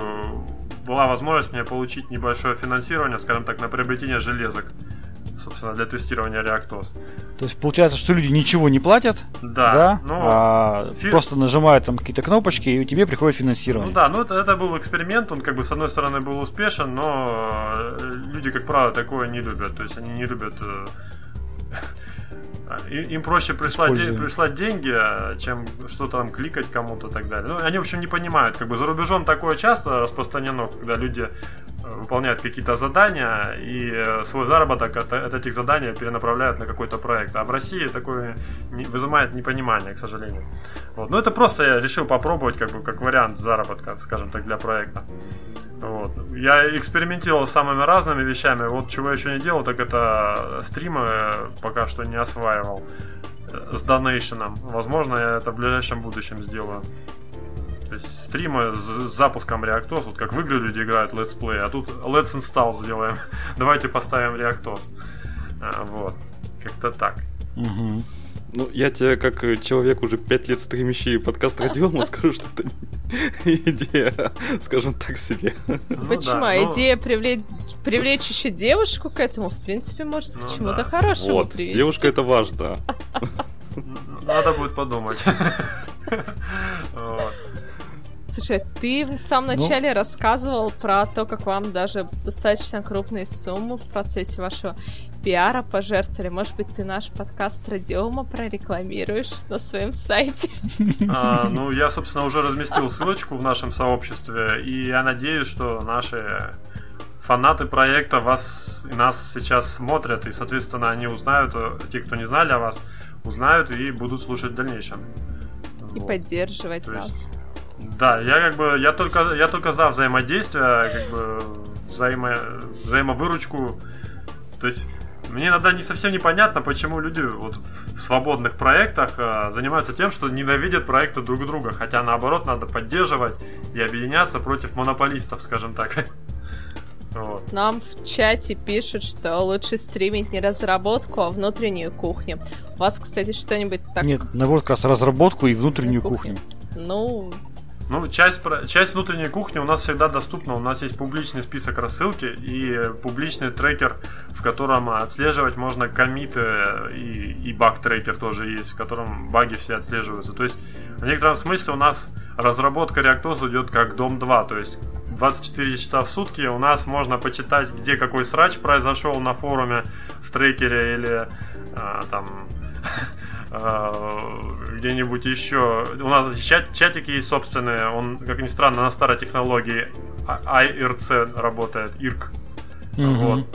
была возможность мне получить небольшое финансирование, скажем так, на приобретение железок, собственно, для тестирования реактоз. То есть получается, что люди ничего не платят, Да, да, ну, а фи- просто нажимают там какие-то кнопочки, и тебе приходит Ну финансирование. да, ну это, это был эксперимент, он как бы с одной стороны был успешен, но э, люди, как правило, такое не любят. То есть они не любят... Им проще прислать, де- прислать деньги, э, чем что-то там кликать кому-то и так далее. Ну, они, в общем, не понимают. Как бы за рубежом такое часто распространено, когда люди э, выполняют какие-то задания и э, свой заработок от, от этих заданий перенаправляют на какой-то проект. А в России такое не- вызывает непонимание, к сожалению. Вот. Ну, это просто я решил попробовать, как бы, как вариант заработка, скажем так, для проекта. Вот. Я экспериментировал с самыми разными вещами. Вот чего я еще не делал, так это стримы э, пока что не осваивал э, с donation ом. Возможно, я это в ближайшем будущем сделаю. То есть стримы с запуском ReactOS, вот как в игры люди играют летсплей, а тут Let's Install сделаем. Давайте поставим ReactOS. А, Вот. Как-то так. Мгм. Ну, я тебе, как человек, уже пять лет стримящий подкаст Радиома, скажу, что это идея, скажем так, себе. Ну Почему? да, А ну, идея привлечь, привлечь еще девушку к этому, в принципе, может к Ну чему-то да. хорошему Вот, привести. девушка это важно. Надо будет подумать. Слушай, ты в самом Ну. начале рассказывал про то, как вам даже достаточно крупные суммы в процессе вашего пиара пожертвовали. Может быть, ты наш подкаст Радиома прорекламируешь на своем сайте? А, ну, я, собственно, уже разместил ссылочку в нашем сообществе, и я надеюсь, что наши фанаты проекта вас и нас сейчас смотрят, и, соответственно, они узнают, те, кто не знали о вас, узнают и будут слушать в дальнейшем. И Вот. поддерживать То нас. есть, да, я как бы, я только, я только за взаимодействие, как бы взаимо, взаимовыручку. То есть мне иногда не совсем непонятно, почему люди вот в свободных проектах э, занимаются тем, что ненавидят проекты друг друга, хотя наоборот надо поддерживать и объединяться против монополистов, скажем так. Вот. Нам в чате пишут, что лучше стримить не разработку, а внутреннюю кухню. У вас, кстати, что-нибудь так... Нет, наоборот, как раз разработку и внутреннюю кухню. кухню. Ну, ну, часть, часть внутренней кухни у нас всегда доступна. У нас есть публичный список рассылки и публичный трекер, в котором отслеживать можно комиты и, и баг-трекер тоже есть, в котором баги все отслеживаются. То есть, в некотором смысле у нас разработка ReactOS идет как Дом 2, то есть 24 часа в сутки у нас можно почитать, где какой срач произошел на форуме в трекере или а, там где-нибудь еще. У нас чат, чатики есть собственные, он, как ни странно, на старой технологии IRC работает, IRC. Mm-hmm. Вот.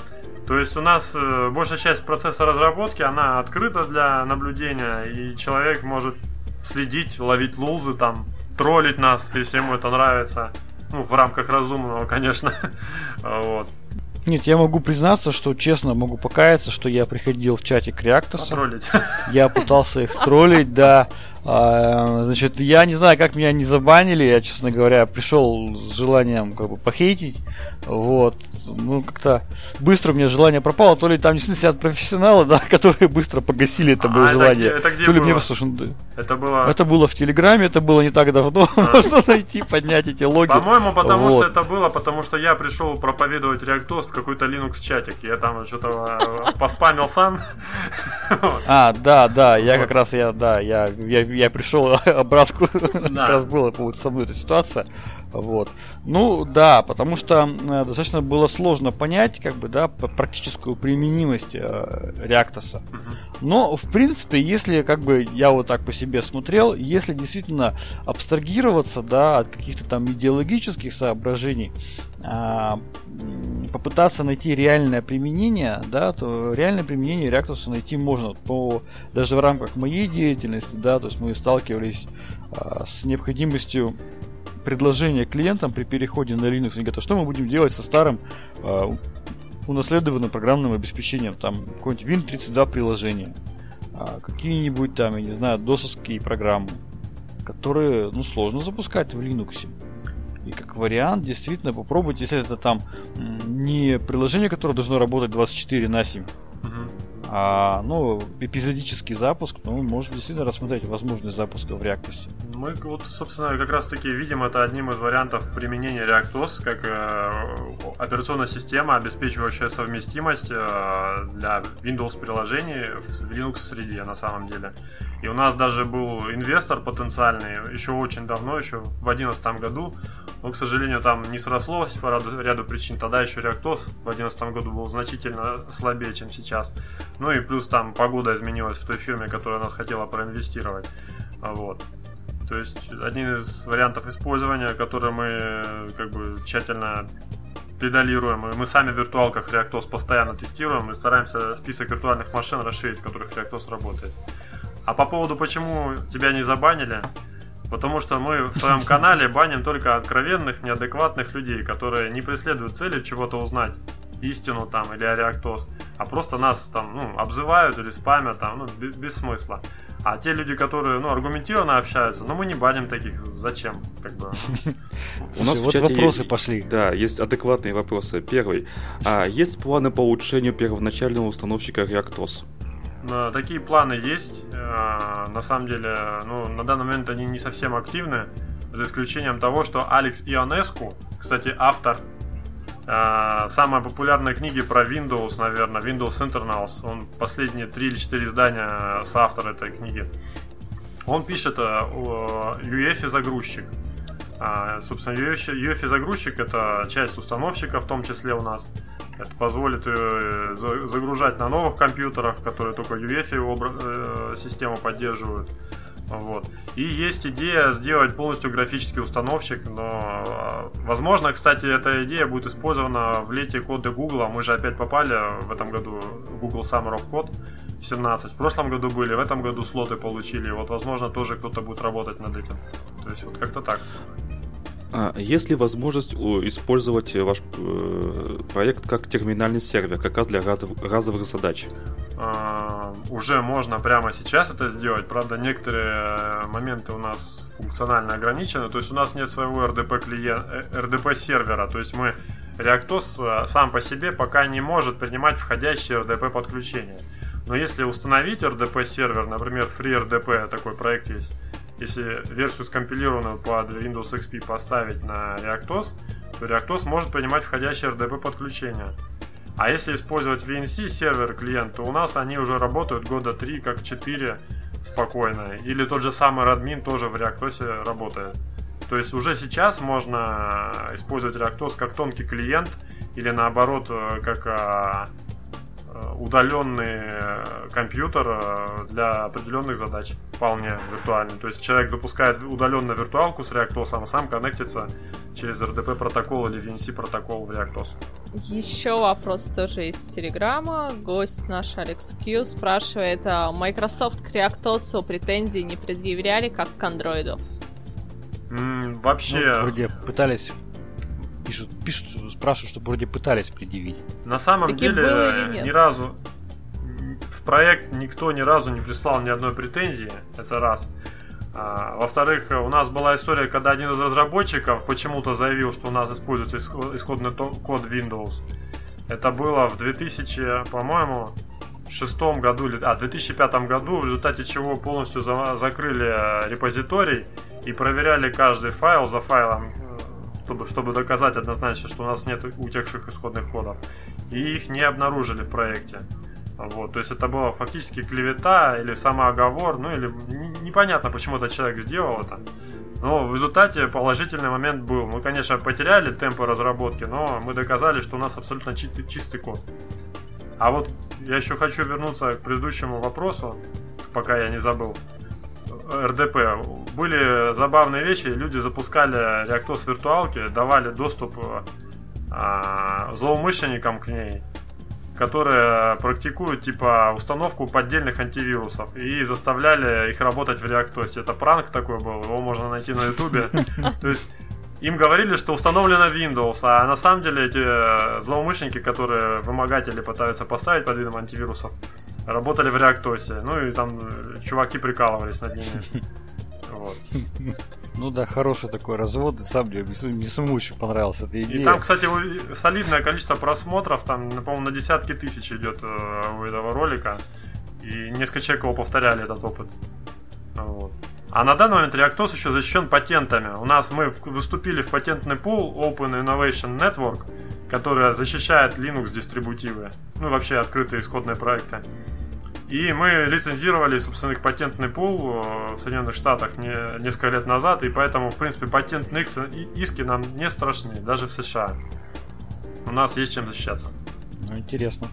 То есть у нас э, большая часть процесса разработки, она открыта для наблюдения, и человек может следить, ловить лулзы там, троллить нас, если ему это нравится. Ну, в рамках разумного, конечно. вот. Нет, я могу признаться, что честно могу покаяться, что я приходил в чатик Реактоса. Троллить. Я пытался их троллить, да. А, значит, я не знаю, как меня не забанили. Я, честно говоря, пришел с желанием как бы похейтить. Вот ну, как-то быстро у меня желание пропало, то ли там действительно сидят профессионалы, да, которые быстро погасили это было а, желание. Это где, это где то ли было? мне просто, это было... Это было в Телеграме, это было не так давно, а. можно найти, поднять эти логи. По-моему, потому вот. что это было, потому что я пришел проповедовать ReactOS в какой-то Linux чатик, я там что-то э, поспамил сам. А, да, да, я как раз, я, да, я, я, я пришел обратку, как раз была со мной эта ситуация. Вот. Ну да, потому что э, достаточно было сложно понять, как бы, да, практическую применимость э, Реактоса. Но, в принципе, если, как бы, я вот так по себе смотрел, если действительно абстрагироваться, да, от каких-то там идеологических соображений, э, попытаться найти реальное применение, да, то реальное применение Реактоса найти можно по даже в рамках моей деятельности, да, то есть мы сталкивались э, с необходимостью предложение клиентам при переходе на Linux. Они говорят, а что мы будем делать со старым э, унаследованным программным обеспечением, там, какой-нибудь Win32 приложение, а какие-нибудь там, я не знаю, досовские программы, которые, ну, сложно запускать в Linux. И как вариант, действительно, попробуйте, если это там не приложение, которое должно работать 24 на 7, а, ну, эпизодический запуск, ну, можно действительно рассмотреть возможность запуска в ReactOS. Мы вот, собственно, как раз таки видим это одним из вариантов применения ReactOS как э, операционная система, обеспечивающая совместимость э, для Windows приложений в Linux среде на самом деле. И у нас даже был инвестор потенциальный еще очень давно, еще в 2011 году, но, к сожалению, там не срослось по ряду, ряду причин. Тогда еще ReactOS в 2011 году был значительно слабее, чем сейчас. Ну и плюс там погода изменилась в той фирме, которая нас хотела проинвестировать. Вот. То есть один из вариантов использования, который мы как бы тщательно педалируем. И мы сами в виртуалках ReactOS постоянно тестируем и стараемся список виртуальных машин расширить, в которых ReactOS работает. А по поводу, почему тебя не забанили, Потому что мы в своем канале баним только откровенных, неадекватных людей, которые не преследуют цели чего-то узнать, истину там или реактоз, а просто нас там, ну, обзывают или спамят там, ну, без, без смысла. А те люди, которые, ну, аргументированно общаются, ну, мы не баним таких. Зачем? Как бы. У нас вот вопросы пошли. Да, есть адекватные вопросы. Первый. А есть планы по улучшению первоначального установщика ReactOS? Э, такие планы есть. Э, на самом деле, ну, на данный момент они не совсем активны, за исключением того, что Алекс Ионеску, кстати, автор э, самой популярной книги про Windows, наверное, Windows Internals, он последние три или четыре издания с автор этой книги, он пишет о UEFI загрузчик. Собственно, UEFI загрузчик это часть установщика, в том числе у нас. Это позволит э, загружать на новых компьютерах, которые только UEFI э, систему поддерживают. Вот. И есть идея сделать полностью графический установщик, но возможно, кстати, эта идея будет использована в лете кода Google. Мы же опять попали в этом году Google Summer of Code 17. В прошлом году были, в этом году слоты получили. Вот, возможно, тоже кто-то будет работать над этим. То есть, вот как-то так. А, есть ли возможность использовать ваш э, проект как терминальный сервер, как раз для разовых задач? А, уже можно прямо сейчас это сделать. Правда, некоторые э, моменты у нас функционально ограничены. То есть у нас нет своего RDP, клиент, RDP сервера. То есть мы Reactos сам по себе пока не может принимать входящие RDP подключения. Но если установить RDP сервер, например, FreeRDP, такой проект есть, если версию скомпилированную под Windows XP поставить на ReactOS, то ReactOS может принимать входящие RDP подключения. А если использовать VNC сервер клиент, то у нас они уже работают года 3, как 4 спокойно. Или тот же самый Radmin тоже в ReactOS работает. То есть уже сейчас можно использовать ReactOS как тонкий клиент или наоборот э, как а, удаленный э, компьютер э, для определенных задач, вполне виртуальный. То есть человек запускает удаленно виртуалку с ReactOS, а сам коннектится через RDP протокол или VNC протокол в ReactOS. Еще вопрос тоже из Телеграма. Гость наш Алекс Q спрашивает, а Microsoft к ReactOS претензий не предъявляли, как к Android? Mm, вообще... Ну, вроде пытались пишут, пишут, спрашивают, что вроде пытались предъявить. На самом Таки деле ни разу в проект никто ни разу не прислал ни одной претензии, это раз. А, во-вторых, у нас была история, когда один из разработчиков почему-то заявил, что у нас используется исходный код Windows. Это было в 2000, по-моему, шестом году, или а, 2005 году, в результате чего полностью за, закрыли репозиторий и проверяли каждый файл за файлом чтобы, чтобы доказать однозначно, что у нас нет утекших исходных кодов. И их не обнаружили в проекте. Вот, то есть это была фактически клевета или самооговор, ну или непонятно, почему этот человек сделал это. Но в результате положительный момент был. Мы, конечно, потеряли темпы разработки, но мы доказали, что у нас абсолютно чистый, чистый код. А вот я еще хочу вернуться к предыдущему вопросу, пока я не забыл. РДП. Были забавные вещи, люди запускали реактор с виртуалки, давали доступ а, злоумышленникам к ней, которые практикуют типа установку поддельных антивирусов и заставляли их работать в реакторе. Это пранк такой был, его можно найти на ютубе. То есть им говорили, что установлено Windows, а на самом деле эти злоумышленники, которые вымогатели пытаются поставить под видом антивирусов, работали в реактосе. Ну и там э, чуваки прикалывались над ними. Вот. Ну да, хороший такой развод, и сам мне, мне самому очень понравился эта идея. И там, кстати, солидное количество просмотров, там, по-моему, на десятки тысяч идет э, у этого ролика. И несколько человек его повторяли этот опыт. Вот. А на данный момент Reactos еще защищен патентами. У нас мы выступили в патентный пул Open Innovation Network, которая защищает Linux дистрибутивы, ну вообще открытые исходные проекты. И мы лицензировали, собственно, их патентный пул э, в Соединенных Штатах не, несколько лет назад, и поэтому, в принципе, патентные иски нам не страшны, даже в США. У нас есть чем защищаться. Ну, интересно.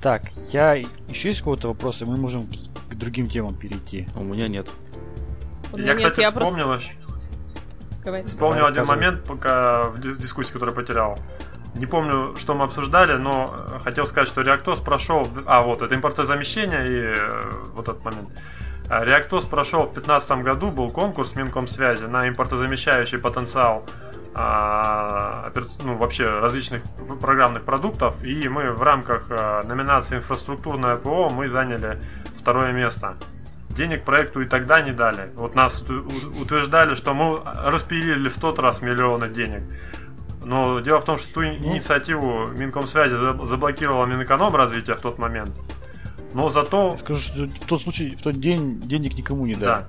Так, я еще есть какого-то вопроса, мы можем к другим темам перейти. У меня нет. У меня я, нет, кстати, я вспомнил просто... Говори. Вспомнил Давай, один момент, пока в дискуссии, который потерял. Не помню, что мы обсуждали, но хотел сказать, что Reactos прошел... А, вот, это импортозамещение и э, вот этот момент. Reactos прошел в 2015 году, был конкурс Минкомсвязи на импортозамещающий потенциал а, ну, вообще различных программных продуктов. И мы в рамках а, номинации «Инфраструктурное ПО» мы заняли второе место. Денег проекту и тогда не дали. Вот нас утверждали, что мы распилили в тот раз миллионы денег. Но дело в том, что ту ну. инициативу Минкомсвязи заблокировала Минэкономразвитие в тот момент. Но зато... скажу, что в тот случай, в тот день денег никому не дали. Да.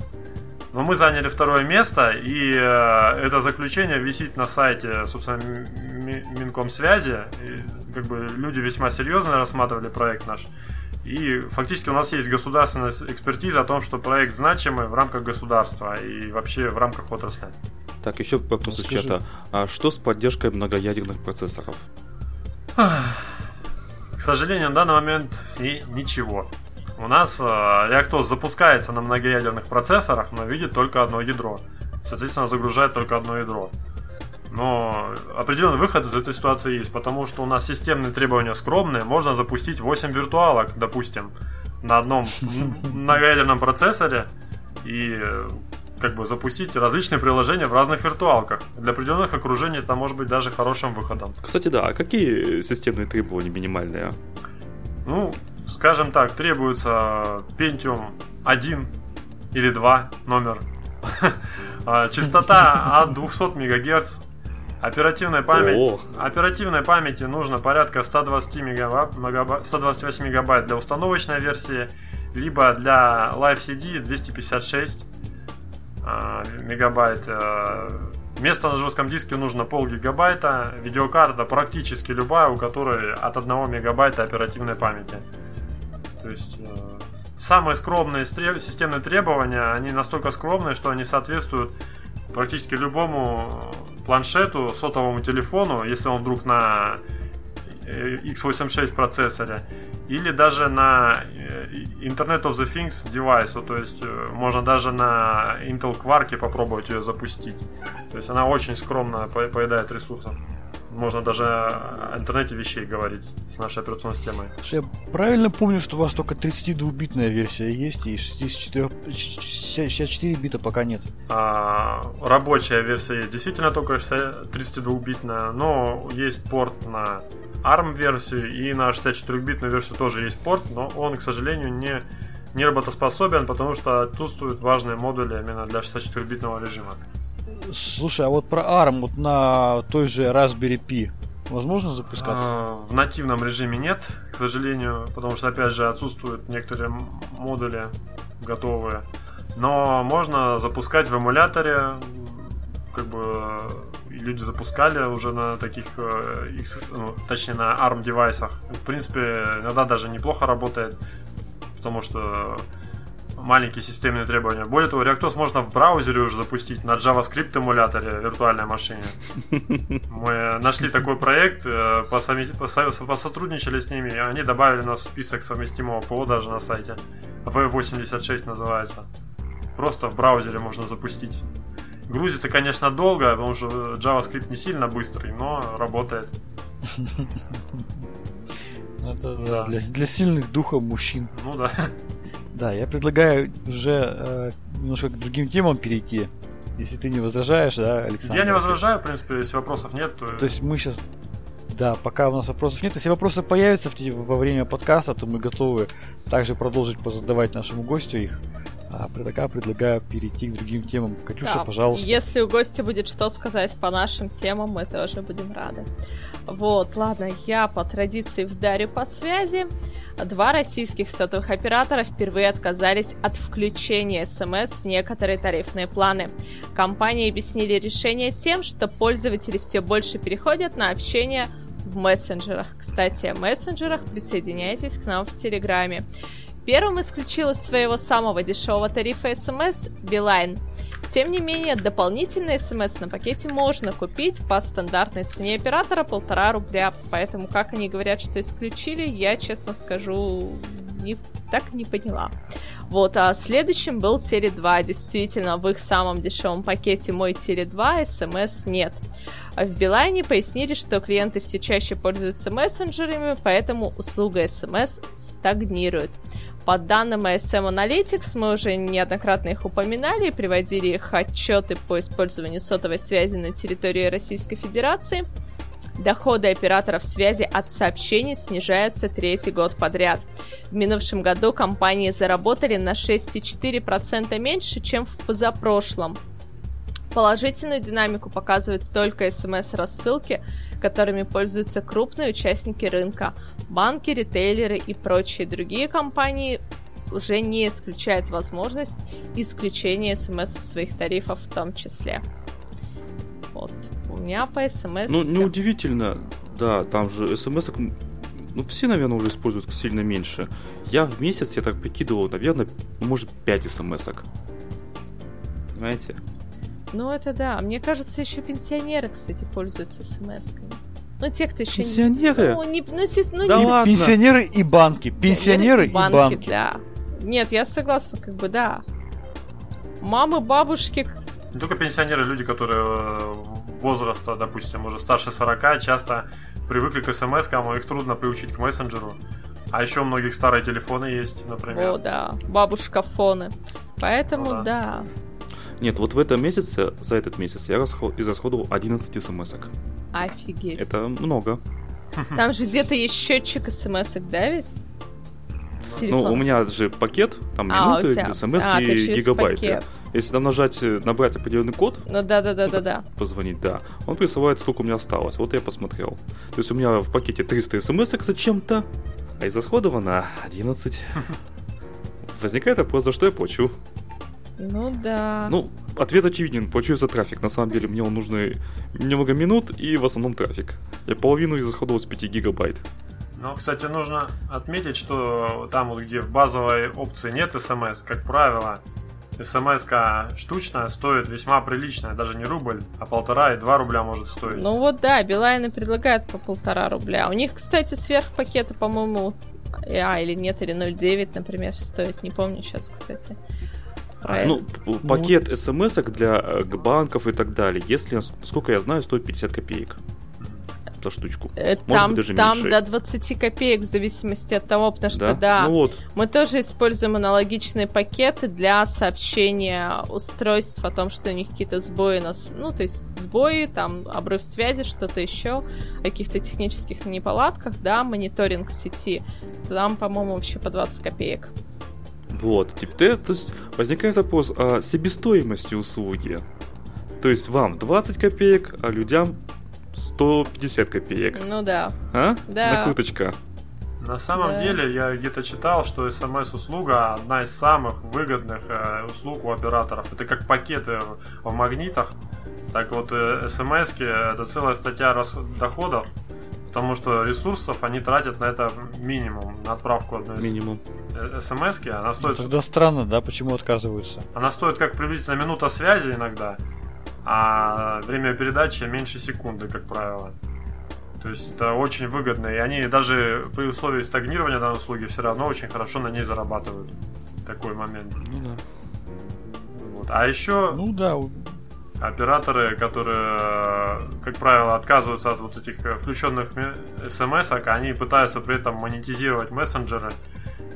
Но мы заняли второе место, и э, это заключение висит на сайте, собственно, Минкомсвязи. И, как бы люди весьма серьезно рассматривали проект наш. И фактически у нас есть государственная экспертиза о том, что проект значимый в рамках государства и вообще в рамках отрасли. Так, еще вопрос из чата. А что с поддержкой многоядерных процессоров? К сожалению, на данный момент с ней ничего. У нас э, реактор запускается на многоядерных процессорах, но видит только одно ядро. Соответственно, загружает только одно ядро. Но определенный выход из этой ситуации есть, потому что у нас системные требования скромные. Можно запустить 8 виртуалок, допустим, на одном многоядерном процессоре. И как бы запустить различные приложения в разных виртуалках. Для определенных окружений это может быть даже хорошим выходом. Кстати, да, а какие системные требования минимальные? Ну, скажем так, требуется Pentium 1 или 2 номер. А, частота от 200 МГц. Оперативная память. О. Оперативной памяти нужно порядка 120 мегабайт, мегабайт- 128 мегабайт для установочной версии, либо для Live CD 256 а, мегабайт. а, Место на жестком диске нужно пол гигабайта. Видеокарта практически любая, у которой от 1 мегабайта оперативной памяти. То есть э, самые скромные системные требования, они настолько скромные, что они соответствуют практически любому планшету, сотовому телефону, если он вдруг на э, x86 процессоре, или даже на э, Internet of the Things девайсу, то есть э, можно даже на Intel Quark попробовать ее запустить. То есть она очень скромно по- поедает ресурсов. Можно даже о интернете вещей говорить с нашей операционной системой. Я правильно помню, что у вас только 32-битная версия есть, и 64, 64 бита пока нет. А, рабочая версия есть действительно только 32-битная, но есть порт на ARM-версию и на 64-битную версию тоже есть порт, но он, к сожалению, не, не работоспособен, потому что отсутствуют важные модули именно для 64-битного режима. Слушай, а вот про ARM, вот на той же Raspberry Pi, возможно запускаться? А, В нативном режиме нет, к сожалению, потому что, опять же, отсутствуют некоторые модули готовые. Но можно запускать в эмуляторе, как бы люди запускали уже на таких, э, ну, точнее на ARM девайсах. В принципе, иногда даже неплохо работает, потому что маленькие системные требования. Более того, ReactOS можно в браузере уже запустить на JavaScript эмуляторе виртуальной машине. Мы нашли такой проект, э, посотрудничали с ними, и они добавили нас в список совместимого ПО даже на сайте. V86 называется. Просто в браузере можно запустить. Грузится, конечно, долго, потому что JavaScript не сильно быстрый, но работает. Это да, да. для, для сильных духом мужчин. Ну да. Да, я предлагаю уже э, немножко к другим темам перейти. Если ты не возражаешь, да, Александр? Я не возражаю, в принципе, если вопросов нет, то... То есть мы сейчас... Да, пока у нас вопросов нет. Если вопросы появятся в во время подкаста, то мы готовы также продолжить позадавать нашему гостю их. А пока предлагаю перейти к другим темам. Катюша, Да, пожалуйста. Если у гостя будет что сказать по нашим темам, мы тоже будем рады. Вот, ладно, я по традиции вдарю по связи. Два российских сотовых оператора впервые отказались от включения смс в некоторые тарифные планы. Компании объяснили решение тем, что пользователи все больше переходят на общение в мессенджерах. Кстати, о мессенджерах присоединяйтесь к нам в Телеграме. Первым исключил из своего самого дешевого тарифа смс Билайн. Тем не менее, дополнительные смс на пакете можно купить по стандартной цене оператора полтора рубля. Поэтому, как они говорят, что исключили, я, честно скажу, не, так не поняла. Вот, а следующим был Теле2. Действительно, в их самом дешевом пакете «Мой Теле2» смс нет. А в Билайне пояснили, что клиенты все чаще пользуются мессенджерами, поэтому услуга смс стагнирует. По данным ASM Analytics, мы уже неоднократно их упоминали и приводили их отчеты по использованию сотовой связи на территории Российской Федерации. Доходы операторов связи от сообщений снижаются третий год подряд. В минувшем году компании заработали на 6,4% меньше, чем в позапрошлом. Положительную динамику показывают только смс-рассылки, которыми пользуются крупные участники рынка. Банки, ритейлеры и прочие другие компании уже не исключают возможность исключения смс из своих тарифов в том числе. Вот. У меня по смс... Ну, неудивительно, да, там же смс ну, все, наверное, уже используют сильно меньше. Я в месяц, я так прикидывал, наверное, может, 5 смс -ок. Понимаете? Ну, это да. Мне кажется, еще пенсионеры, кстати, пользуются смс-ками. Ну, те, кто еще Пенсионеры? не... Ну, не, ну, си- ну, Да не- ладно. Пенсионеры и банки. Пенсионеры и банки. да. Нет, я согласна, как бы, да. Мамы, бабушки, Не только пенсионеры, люди, которые э, возраста, допустим, уже старше 40, часто привыкли к смс а их трудно приучить к мессенджеру. А еще у многих старые телефоны есть, например. о, да, бабушка фоны. Поэтому, Ну да. да. Нет, вот в этом месяце, за этот месяц, я расход, израсходовал 11 смс -ок. Офигеть. Это много. Там же где-то есть счетчик смс да, ведь? Ну, Телефон. у меня же пакет, там А, минуты, тебя- смс а, через гигабайты. пакет. Если там нажать, э, набрать определенный код, Ну да, да, да, да, да. позвонить, да, он присылает, сколько у меня осталось. Вот я посмотрел. То есть у меня в пакете 300 смс зачем-то, а израсходовано 11. Возникает вопрос, за что я плачу? Ну да. Ну, ответ очевиден, плачу за трафик. На самом деле мне он нужны немного минут и в основном трафик. Я половину израсходовал с 5 гигабайт. Но, кстати, нужно отметить, что там, где в базовой опции нет смс, как правило, смс штучная стоит весьма прилично, даже не рубль, а полтора и два рубля может стоить. Ну вот да, Билайны предлагают по полтора рубля. У них, кстати, сверхпакеты, по-моему, а, или нет, или 0,9, например, стоит. Не помню сейчас, кстати. Про Ну, это. п- пакет смс для э, банков и так далее, если, сколько я знаю, стоит 50 копеек за штучку. Э, может там, быть, даже там меньше. до 20 копеек в зависимости от того, потому что да, Ну вот, мы тоже используем аналогичные пакеты для сообщения устройств о том, что у них какие-то сбои нас, ну то есть сбои, там обрыв связи, что-то еще, о каких-то технических неполадках, да, мониторинг сети. Там, по-моему, вообще по 20 копеек. Вот. Теперь, то есть, возникает вопрос о себестоимости услуги. То есть вам 20 копеек, а людям 150 копеек. Ну да. А? Да. Накруточка. На самом Да. деле, я где-то читал, что смс-услуга одна из самых выгодных э, услуг у операторов. Это как пакеты в, в магнитах. Так вот, смс это целая статья рас- доходов, потому что ресурсов они тратят на это минимум, на отправку одной Минимум. смс она стоит Тогда странно, да, почему отказываются. Она стоит как приблизительно минута связи иногда, а время передачи меньше секунды, как правило. То есть это очень выгодно. И они даже при условии стагнирования данной услуги все равно очень хорошо на ней зарабатывают. Такой момент. Ну да. Вот. А еще Ну да, операторы, которые, э, как правило, отказываются от вот этих э, включенных смс, они пытаются при этом монетизировать мессенджеры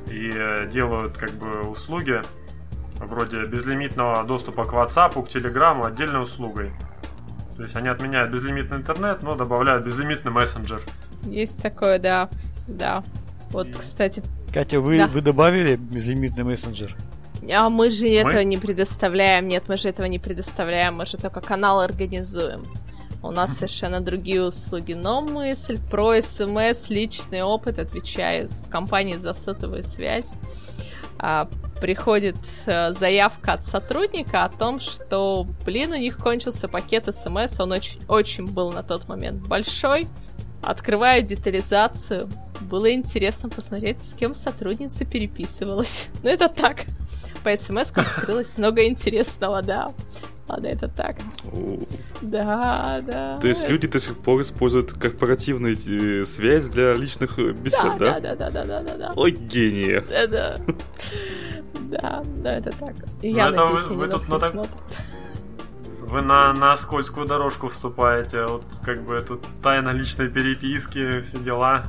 и э, делают как бы услуги вроде безлимитного доступа к WhatsApp, к Telegram отдельной услугой. То есть они отменяют безлимитный интернет, но добавляют безлимитный мессенджер. Есть такое, да. Да. Вот, кстати, Катя, вы, Да. вы добавили безлимитный мессенджер? А мы же этого не предоставляем. Нет, мы же этого не предоставляем. Мы же только канал организуем. У нас совершенно другие услуги. Но мысль про СМС, личный опыт, отвечаю. В компании за сотовую связь а, приходит э, заявка от сотрудника о том, что, блин, у них кончился пакет СМС, он очень, очень был на тот момент большой. Открываю детализацию. Было интересно посмотреть, с кем сотрудница переписывалась. Ну, это так. По смс скрылось много интересного, да. Ладно, это так. О, Да, да. То есть люди до сих пор используют корпоративную э, связь для личных э, Да, бесед, да, да? да, да, да, да, да, да. Ой, гении. Да, да. Да, да, это так. И Ну, я это надеюсь, вы- тут на так-. Вы на, на скользкую дорожку вступаете, вот как бы тут тайна личной переписки, все дела.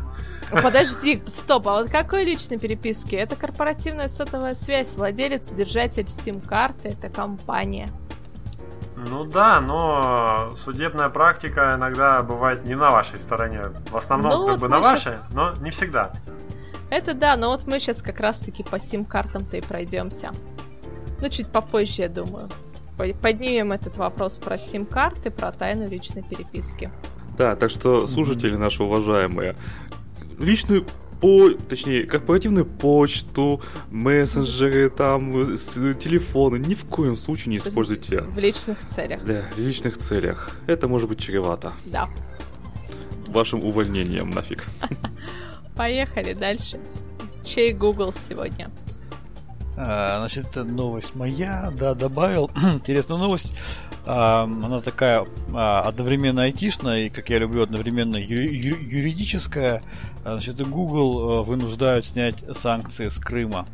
Подожди, стоп, а вот какой личной переписки? Это корпоративная сотовая связь. Владелец, держатель сим-карты, это компания. Ну да, но судебная практика иногда бывает не на вашей стороне. В основном Ну как вот бы на вашей, щас- но не всегда. Это да, но вот мы сейчас как раз-таки по сим-картам-то и пройдемся. Ну, чуть попозже, я думаю. По- Поднимем этот вопрос про сим-карты, про тайну личной переписки. Да, так что слушатели наши уважаемые, личную по, точнее, корпоративную почту, мессенджеры, там, с- телефоны ни в коем случае не используйте В личных целях, для личных целях. Это может быть чревато да. вашим увольнением нафиг. Поехали дальше. Чей Google сегодня? А, Значит, это новость моя, да, добавил. Интересная новость. А, Она такая а, одновременно айтишная и, как я люблю, одновременно ю- ю- юридическая. А, Значит, Google э, вынуждают снять санкции с Крыма.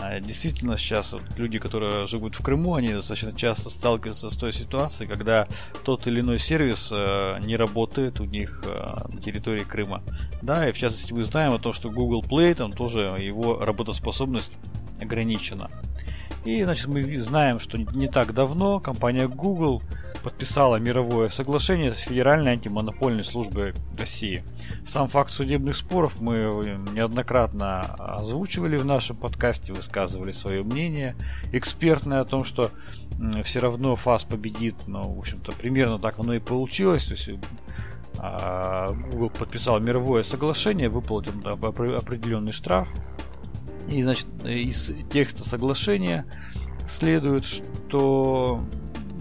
А, Действительно, сейчас люди, которые живут в Крыму, они достаточно часто сталкиваются с той ситуацией, когда тот или иной сервис э, не работает у них э, на территории Крыма. Да, и в частности мы знаем о том, что Google Play, там тоже его работоспособность ограничена. И, значит, мы знаем, что не так давно компания Google подписала мировое соглашение с Федеральной антимонопольной службой России. Сам факт судебных споров мы неоднократно озвучивали в нашем подкасте, высказывали свое мнение экспертное о том, что все равно ФАС победит. Но, в общем-то, примерно так оно и получилось. То есть а, Google подписал мировое соглашение, выплатил определенный штраф. И, значит, из текста соглашения следует, что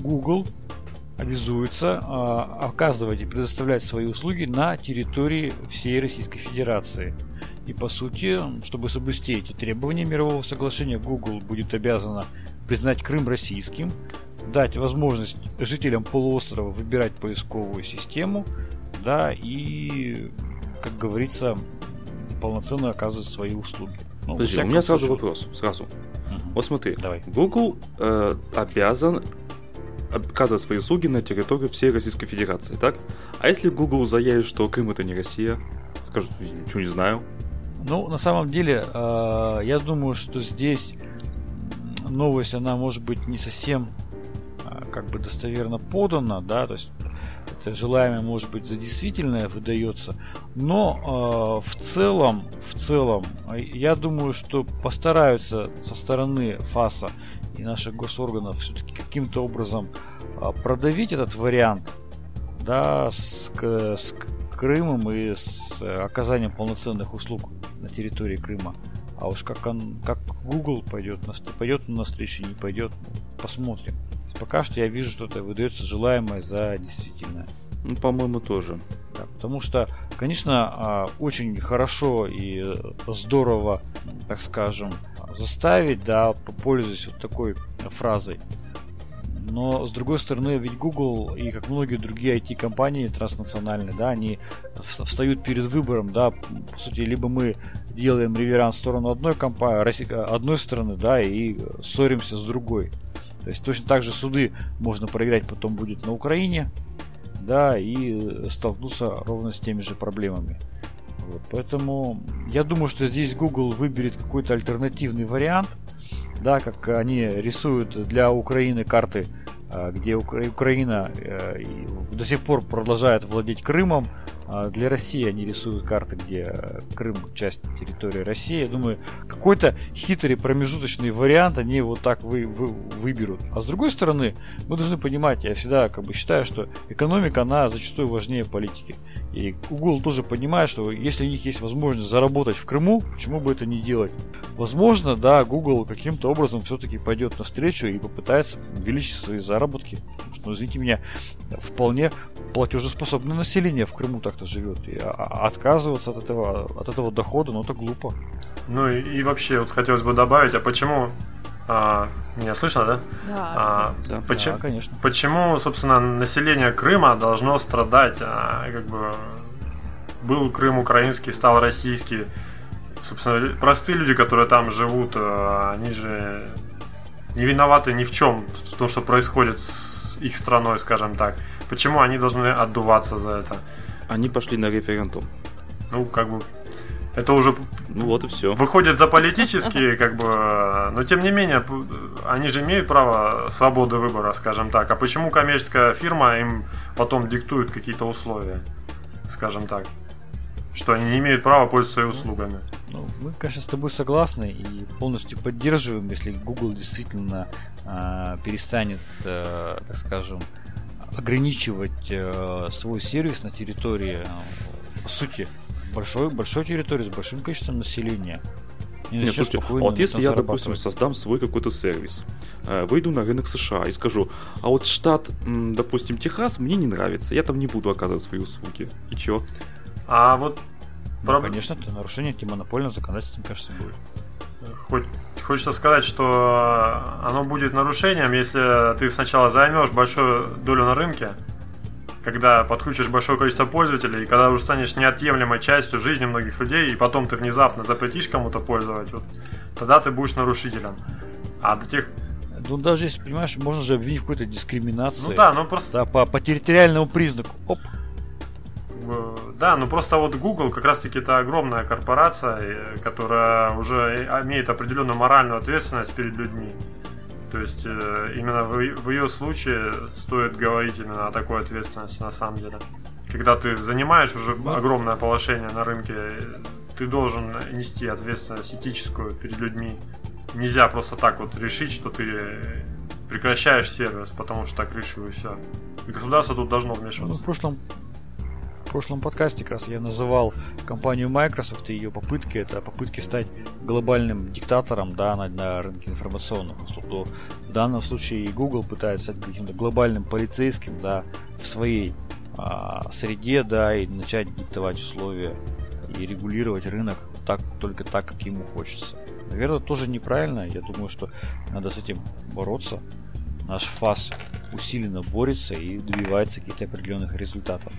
Google обязуется э, оказывать и предоставлять свои услуги на территории всей Российской Федерации. И по сути, чтобы соблюсти эти требования мирового соглашения, Google будет обязана признать Крым российским, дать возможность жителям полуострова выбирать поисковую систему, да, и, как говорится, полноценно оказывать свои услуги. Ну, Подожди, у меня сразу случае... вопрос, сразу. Угу. Вот смотри, Давай. Google э, обязан оказывать свои услуги на территории всей Российской Федерации, так? А если Google заявит, что Крым это не Россия, скажут, ничего не знаю. Ну, на самом деле, э, я думаю, что здесь новость, она может быть не совсем э, как бы достоверно подана, да, то есть это желаемое может быть за действительное выдается, но э, в целом, в целом, я думаю, что постараются со стороны ФАСа и наших госорганов все-таки каким-то образом э, продавить этот вариант, да, с, с Крымом и с оказанием полноценных услуг на территории Крыма. А уж как он, как Google пойдет, пойдет он навстречу, не пойдет, посмотрим. Пока что я вижу, что это выдается желаемое за действительное. Ну, по-моему, тоже. Да, потому что, конечно, а, очень хорошо и здорово, так скажем, заставить, да, пользуясь вот такой фразой. Но, с другой стороны, ведь Google и как многие другие IT-компании транснациональные, да, они встают перед выбором, да, по сути, либо мы делаем реверанс в сторону одной компании, одной стороны, да, и ссоримся с другой. То есть точно так же суды можно проиграть потом будет на Украине, да, и столкнуться ровно с теми же проблемами. Вот, поэтому я думаю, что здесь Google выберет какой-то альтернативный вариант, да, как они рисуют для Украины карты, а, где Украина э, до сих пор продолжает владеть Крымом, для России они рисуют карты, где Крым часть территории России. Я думаю, какой-то хитрый промежуточный вариант они вот так вы, вы, выберут. А с другой стороны, мы должны понимать, я всегда как бы считаю, что экономика, она зачастую важнее политики. И Google тоже понимает, что если у них есть возможность заработать в Крыму, почему бы это не делать? Возможно, да, Google каким-то образом все-таки пойдет навстречу и попытается увеличить свои заработки. Потому что, ну, извините меня, вполне платежеспособное население в Крыму так-то живет. И отказываться от этого, от этого дохода, ну это глупо. Ну и, и вообще, вот хотелось бы добавить, а почему а, меня слышно, да? Да, а, да, почему, да, конечно. Почему, собственно, население Крыма должно страдать? А, как бы был Крым украинский, стал российский. Собственно, простые люди, которые там живут, а, они же не виноваты ни в чем, в том, что происходит с их страной, скажем так. Почему они должны отдуваться за это? Они пошли на референдум. Ну, как бы это уже ну вот и все. Выходит за политические, как бы, но тем не менее, они же имеют право свободы выбора, скажем так. А почему коммерческая фирма им потом диктует какие-то условия, скажем так? Что они не имеют права пользоваться услугами. Ну, мы, конечно, с тобой согласны и полностью поддерживаем, если Google действительно э, перестанет, э, так скажем, ограничивать э, свой сервис на территории, э, по сути, большой, большой территории с большим количеством населения. И Нет, слушайте, а вот если я, допустим, создам свой какой-то сервис, э, выйду на рынок США и скажу, а вот штат, допустим, Техас мне не нравится, я там не буду оказывать свои услуги. И чё? А вот... Ну, конечно, это нарушение антимонопольного законодательства, мне кажется, будет. Хоть хочется сказать, что оно будет нарушением, если ты сначала займешь большую долю на рынке, когда подключишь большое количество пользователей, и когда уже станешь неотъемлемой частью жизни многих людей, и потом ты внезапно запретишь кому-то пользовать, вот, тогда ты будешь нарушителем. А до тех... Ну, даже если, понимаешь, можно же обвинить в какой-то дискриминации. Ну да, ну просто... Да, по, по территориальному признаку. Оп, да, ну просто вот Google как раз-таки это огромная корпорация, которая уже имеет определенную моральную ответственность перед людьми. То есть э, именно в, в ее случае стоит говорить именно о такой ответственности на самом деле. Когда ты занимаешь уже огромное положение на рынке, ты должен нести ответственность этическую перед людьми. Нельзя просто так вот решить, что ты прекращаешь сервис, потому что так решил и все. И государство тут должно вмешиваться. Ну, в прошлом в прошлом подкасте как раз я называл компанию Microsoft и ее попытки, это попытки стать глобальным диктатором да, на, на рынке информационных услуг. То в данном случае и Google пытается стать каким-то глобальным полицейским да, в своей а, среде, да, и начать диктовать условия и регулировать рынок так, только так, как ему хочется. Наверное, тоже неправильно. Я думаю, что надо с этим бороться. Наш ФАС усиленно борется и добивается каких-то определенных результатов.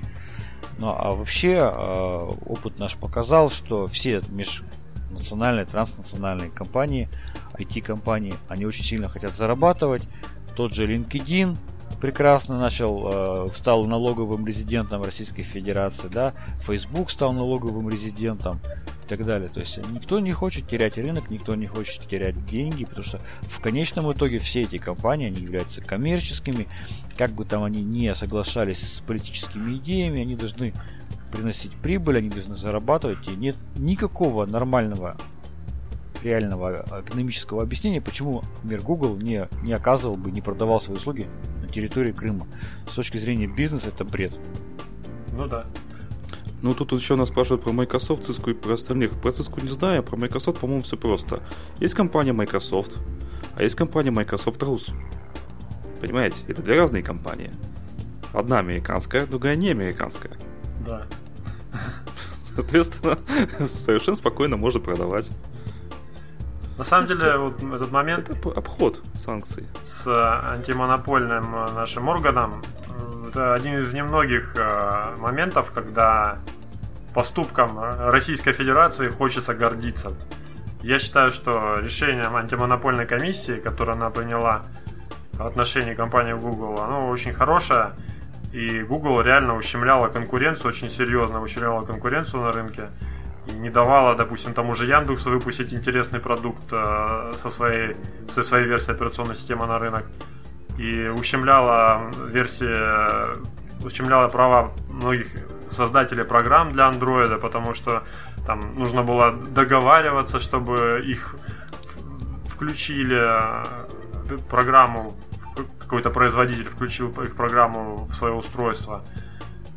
Ну а вообще а, опыт наш показал, что все межнациональные, транснациональные компании, IT-компании, они очень сильно хотят зарабатывать. Тот же LinkedIn, прекрасно начал, э, стал налоговым резидентом Российской Федерации, да, Facebook стал налоговым резидентом и так далее. То есть никто не хочет терять рынок, никто не хочет терять деньги, потому что в конечном итоге все эти компании, они являются коммерческими, как бы там они не соглашались с политическими идеями, они должны приносить прибыль, они должны зарабатывать, и нет никакого нормального реального экономического объяснения, почему, например, Google не, не оказывал бы, не продавал свои услуги на территории Крыма. С точки зрения бизнеса это бред. Ну да. Ну, тут еще нас спрашивают про Microsoft, Cisco и про остальных. Про Cisco не знаю, а про Microsoft, по-моему, все просто. Есть компания Microsoft, а есть компания Microsoft Rus. Понимаете, это две разные компании. Одна американская, другая не американская. Да. Соответственно, совершенно спокойно можно продавать. На самом деле, вот этот момент... Это обход санкций. С антимонопольным нашим органом, это один из немногих э, моментов, когда поступком Российской Федерации хочется гордиться. Я считаю, что решением антимонопольной комиссии, которое она приняла в отношении компании Google, оно очень хорошее. И Google реально ущемляла конкуренцию, очень серьезно ущемляла конкуренцию на рынке и не давала, допустим, тому же Яндексу выпустить интересный продукт э, со своей, со своей версией операционной системы на рынок. И ущемляла версии, ущемляла права многих создателей программ для андроида, потому что там нужно было договариваться, чтобы их включили э, программу, какой-то производитель включил их программу в свое устройство.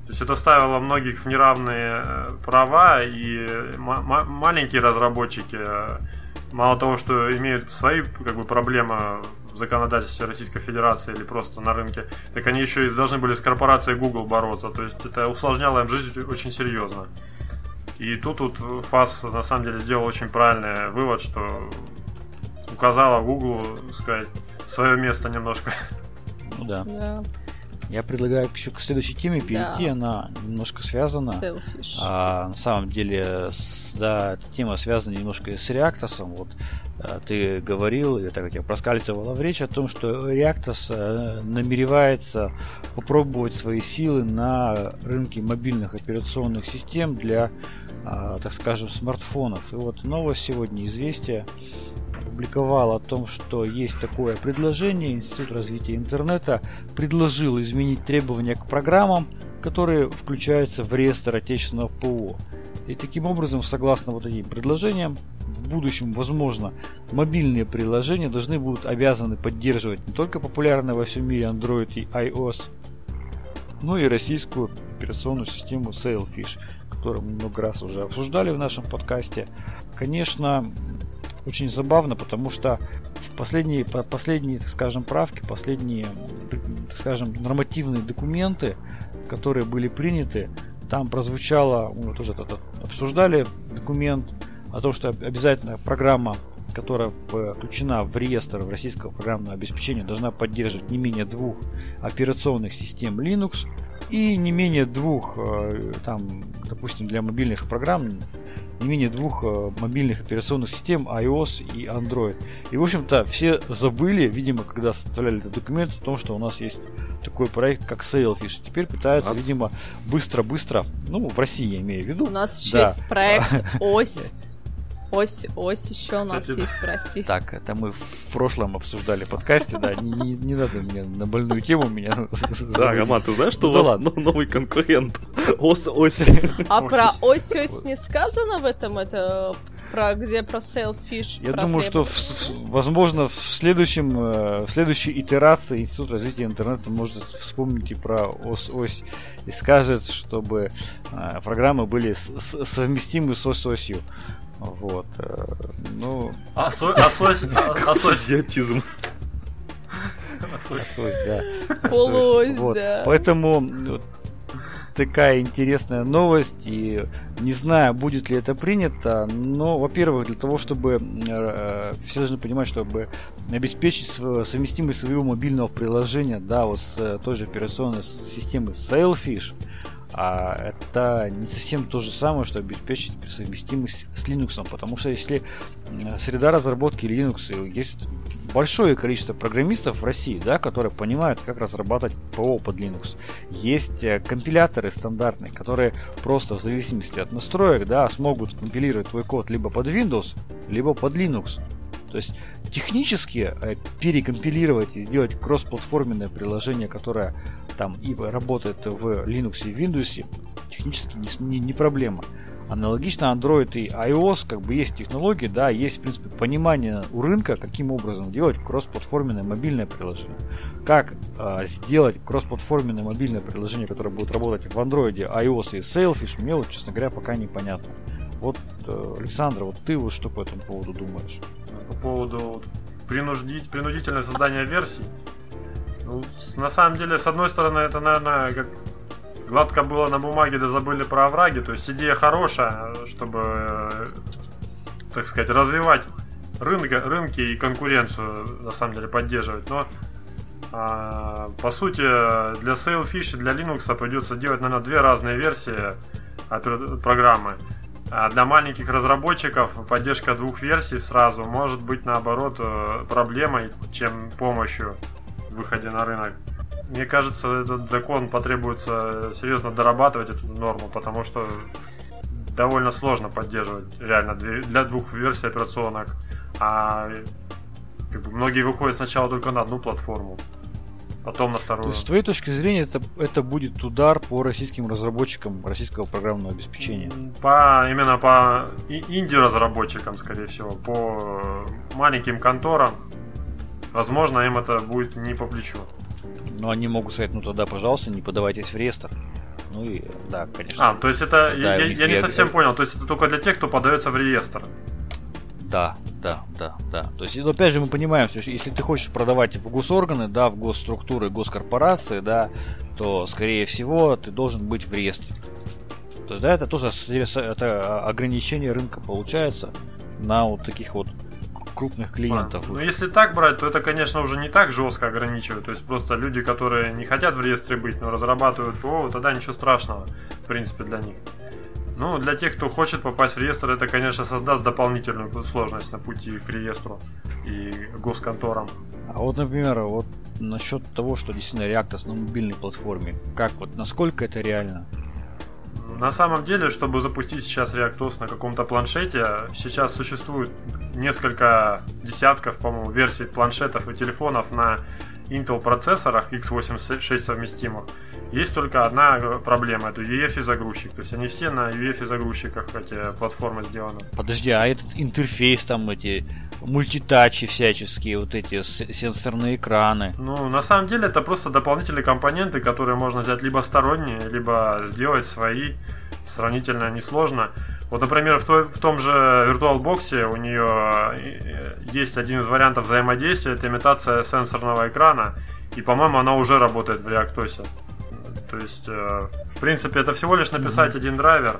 То есть это ставило многих в неравные э, права, и маленькие разработчики, э, мало того, что имеют свои как бы, проблемы в законодательстве Российской Федерации или просто на рынке, так они еще и должны были с корпорацией Google бороться. То есть это усложняло им жизнь очень серьезно. И тут, тут ФАС на самом деле сделал очень правильный вывод, что указала Google, сказать, свое место немножко. Ну да. да. Я предлагаю еще к следующей теме перейти, да. она немножко связана. А, на самом деле, с, да, эта тема связана немножко с реактосом. Вот а, ты говорил, и так у тебя проскальзывала в речь о том, что Reactos а, намеревается попробовать свои силы на рынке мобильных операционных систем для, так скажем, смартфонов. И вот новость сегодня, известие опубликовал о том, что есть такое предложение, Институт развития интернета предложил изменить требования к программам, которые включаются в реестр отечественного ПО. И таким образом, согласно вот этим предложениям, в будущем, возможно, мобильные приложения должны будут обязаны поддерживать не только популярные во всем мире Android и iOS, но и российскую операционную систему Sailfish, которую мы много раз уже обсуждали в нашем подкасте. Конечно, очень забавно, потому что в последние, последние, так скажем, правки, последние, так скажем, нормативные документы, которые были приняты, там прозвучало, мы тоже это обсуждали документ о том, что обязательно программа, которая включена в реестр российского программного обеспечения, должна поддерживать не менее двух операционных систем Linux и не менее двух, э, там, допустим, для мобильных программ не менее двух э, мобильных операционных систем iOS и Android. И, в общем-то, все забыли, видимо, когда составляли этот документ, о том, что у нас есть такой проект, как Sailfish. Теперь пытаются, видимо, быстро-быстро, ну, в России я имею в виду. У нас еще да. есть проект Ось. Ось, ось еще у нас Кстати, есть в России. Так, это мы в прошлом обсуждали подкасте, да, не, не- не надо мне на больную тему меня Да. Роман, ты знаешь, что Ну у вас но- новый конкурент? Ос, ось. А Ось. про ось-ось не сказано в этом, это про где про Sailfish? Я про думаю, хлеб? что, в- в- возможно, в следующем, э, в следующей итерации Институт развития интернета может вспомнить и про ОС-ось и скажет, чтобы э, программы были с- с- совместимы с ОС-осью. Вот. э, Ну, Осо- осось, а- осось, Идиотизм. осось. ОС-ось, да. Полуось, Вот. да. Поэтому вот такая интересная новость, и не знаю, будет ли это принято, но, во-первых, для того, чтобы э, все должны понимать, чтобы обеспечить совместимость своего мобильного приложения, да, вот с э, той же операционной системы Sailfish, а это не совсем то же самое, что обеспечить совместимость с Linux, потому что если среда разработки Linux есть большое количество программистов в России, да, которые понимают, как разрабатывать ПО под Linux. Есть э, компиляторы стандартные, которые просто в зависимости от настроек, да, смогут компилировать твой код либо под Windows, либо под Linux. То есть технически э, перекомпилировать и сделать кроссплатформенное приложение, которое там и работает в Linux и Windows, технически не, не- не проблема. Аналогично Android и iOS, как бы есть технологии, да, есть, в принципе, понимание у рынка, каким образом делать кроссплатформенное мобильное приложение. Как э, сделать кроссплатформенное мобильное приложение, которое будет работать в Android, iOS и Sailfish, мне вот, честно говоря, пока непонятно. Вот, э, Александр, вот ты вот что по этому поводу думаешь? по поводу принудить, принудительное создание версий. Ну, на самом деле, с одной стороны, это, наверное, как гладко было на бумаге, да забыли про овраги. То есть идея хорошая, чтобы, э, так сказать, развивать рынка, рынки и конкуренцию, на самом деле, поддерживать. Но, а, по сути, для Sailfish и для Linux придется делать, наверное, две разные версии программы. Для маленьких разработчиков поддержка двух версий сразу может быть наоборот э, проблемой, чем помощью в выходе на рынок. Мне кажется, этот закон потребуется серьезно дорабатывать эту норму, потому что довольно сложно поддерживать реально для двух версий операционок. А как бы, многие выходят сначала только на одну платформу, потом на То вторую. есть, с твоей точки зрения, это, это будет удар по российским разработчикам российского программного обеспечения. По, именно по инди-разработчикам, скорее всего, по маленьким конторам, возможно, им это будет не по плечу. Но они могут сказать, ну тогда, пожалуйста, не подавайтесь в реестр. Ну и да, конечно. А, то есть это, я, них я не я- совсем я- понял, то есть это только для тех, кто подается в реестр. Да, да, да, да. То есть, ну, опять же, мы понимаем, что если ты хочешь продавать в госорганы, да, в госструктуры, госкорпорации, да, то, скорее всего, ты должен быть в реестре. То есть, да, это тоже это ограничение рынка получается на вот таких вот крупных клиентов. Ну, если так брать, то это, конечно, уже не так жестко ограничивает. То есть просто люди, которые не хотят в реестре быть, но разрабатывают ПО, тогда ничего страшного, в принципе, для них. Ну, для тех, кто хочет попасть в реестр, это, конечно, создаст дополнительную сложность на пути к реестру и госконторам. А вот, например, вот насчет того, что действительно Reactos на мобильной платформе, как вот, насколько это реально? На самом деле, чтобы запустить сейчас ReactOS на каком-то планшете, сейчас существует несколько десятков, по-моему, версий планшетов и телефонов на Intel процессорах x86 совместимых. Есть только одна э, проблема, это UEFI загрузчик. То есть они все на UEFI загрузчиках эти платформы сделаны. Подожди, а этот интерфейс, там эти мультитачи всяческие, вот эти сенсорные экраны. Ну, на самом деле, это просто дополнительные компоненты, которые можно взять либо сторонние, либо сделать свои. Сравнительно несложно. Вот, например, в, той- в том же VirtualBox у нее э, есть один из вариантов взаимодействия, это имитация сенсорного экрана. И, по-моему, она уже работает в ReactOS. То есть, э, в принципе, это всего лишь написать один драйвер.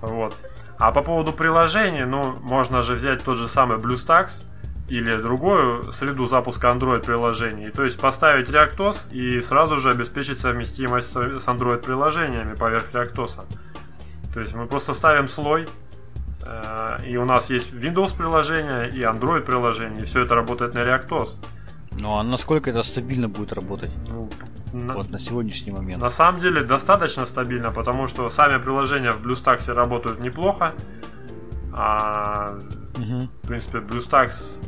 Вот. А по поводу приложений, ну, можно же взять тот же самый BlueStacks или другую среду запуска Android приложений. То есть поставить ReactOS и сразу же обеспечить совместимость с с Android приложениями поверх ReactOS. То есть мы просто ставим слой, э, и у нас есть Windows приложение и Android приложение, и все это работает на ReactOS. Ну а насколько это стабильно будет работать? Ну, на- Вот на сегодняшний момент. На самом деле достаточно стабильно, потому что сами приложения в BlueStacks работают неплохо. А Угу. В принципе, BlueStacks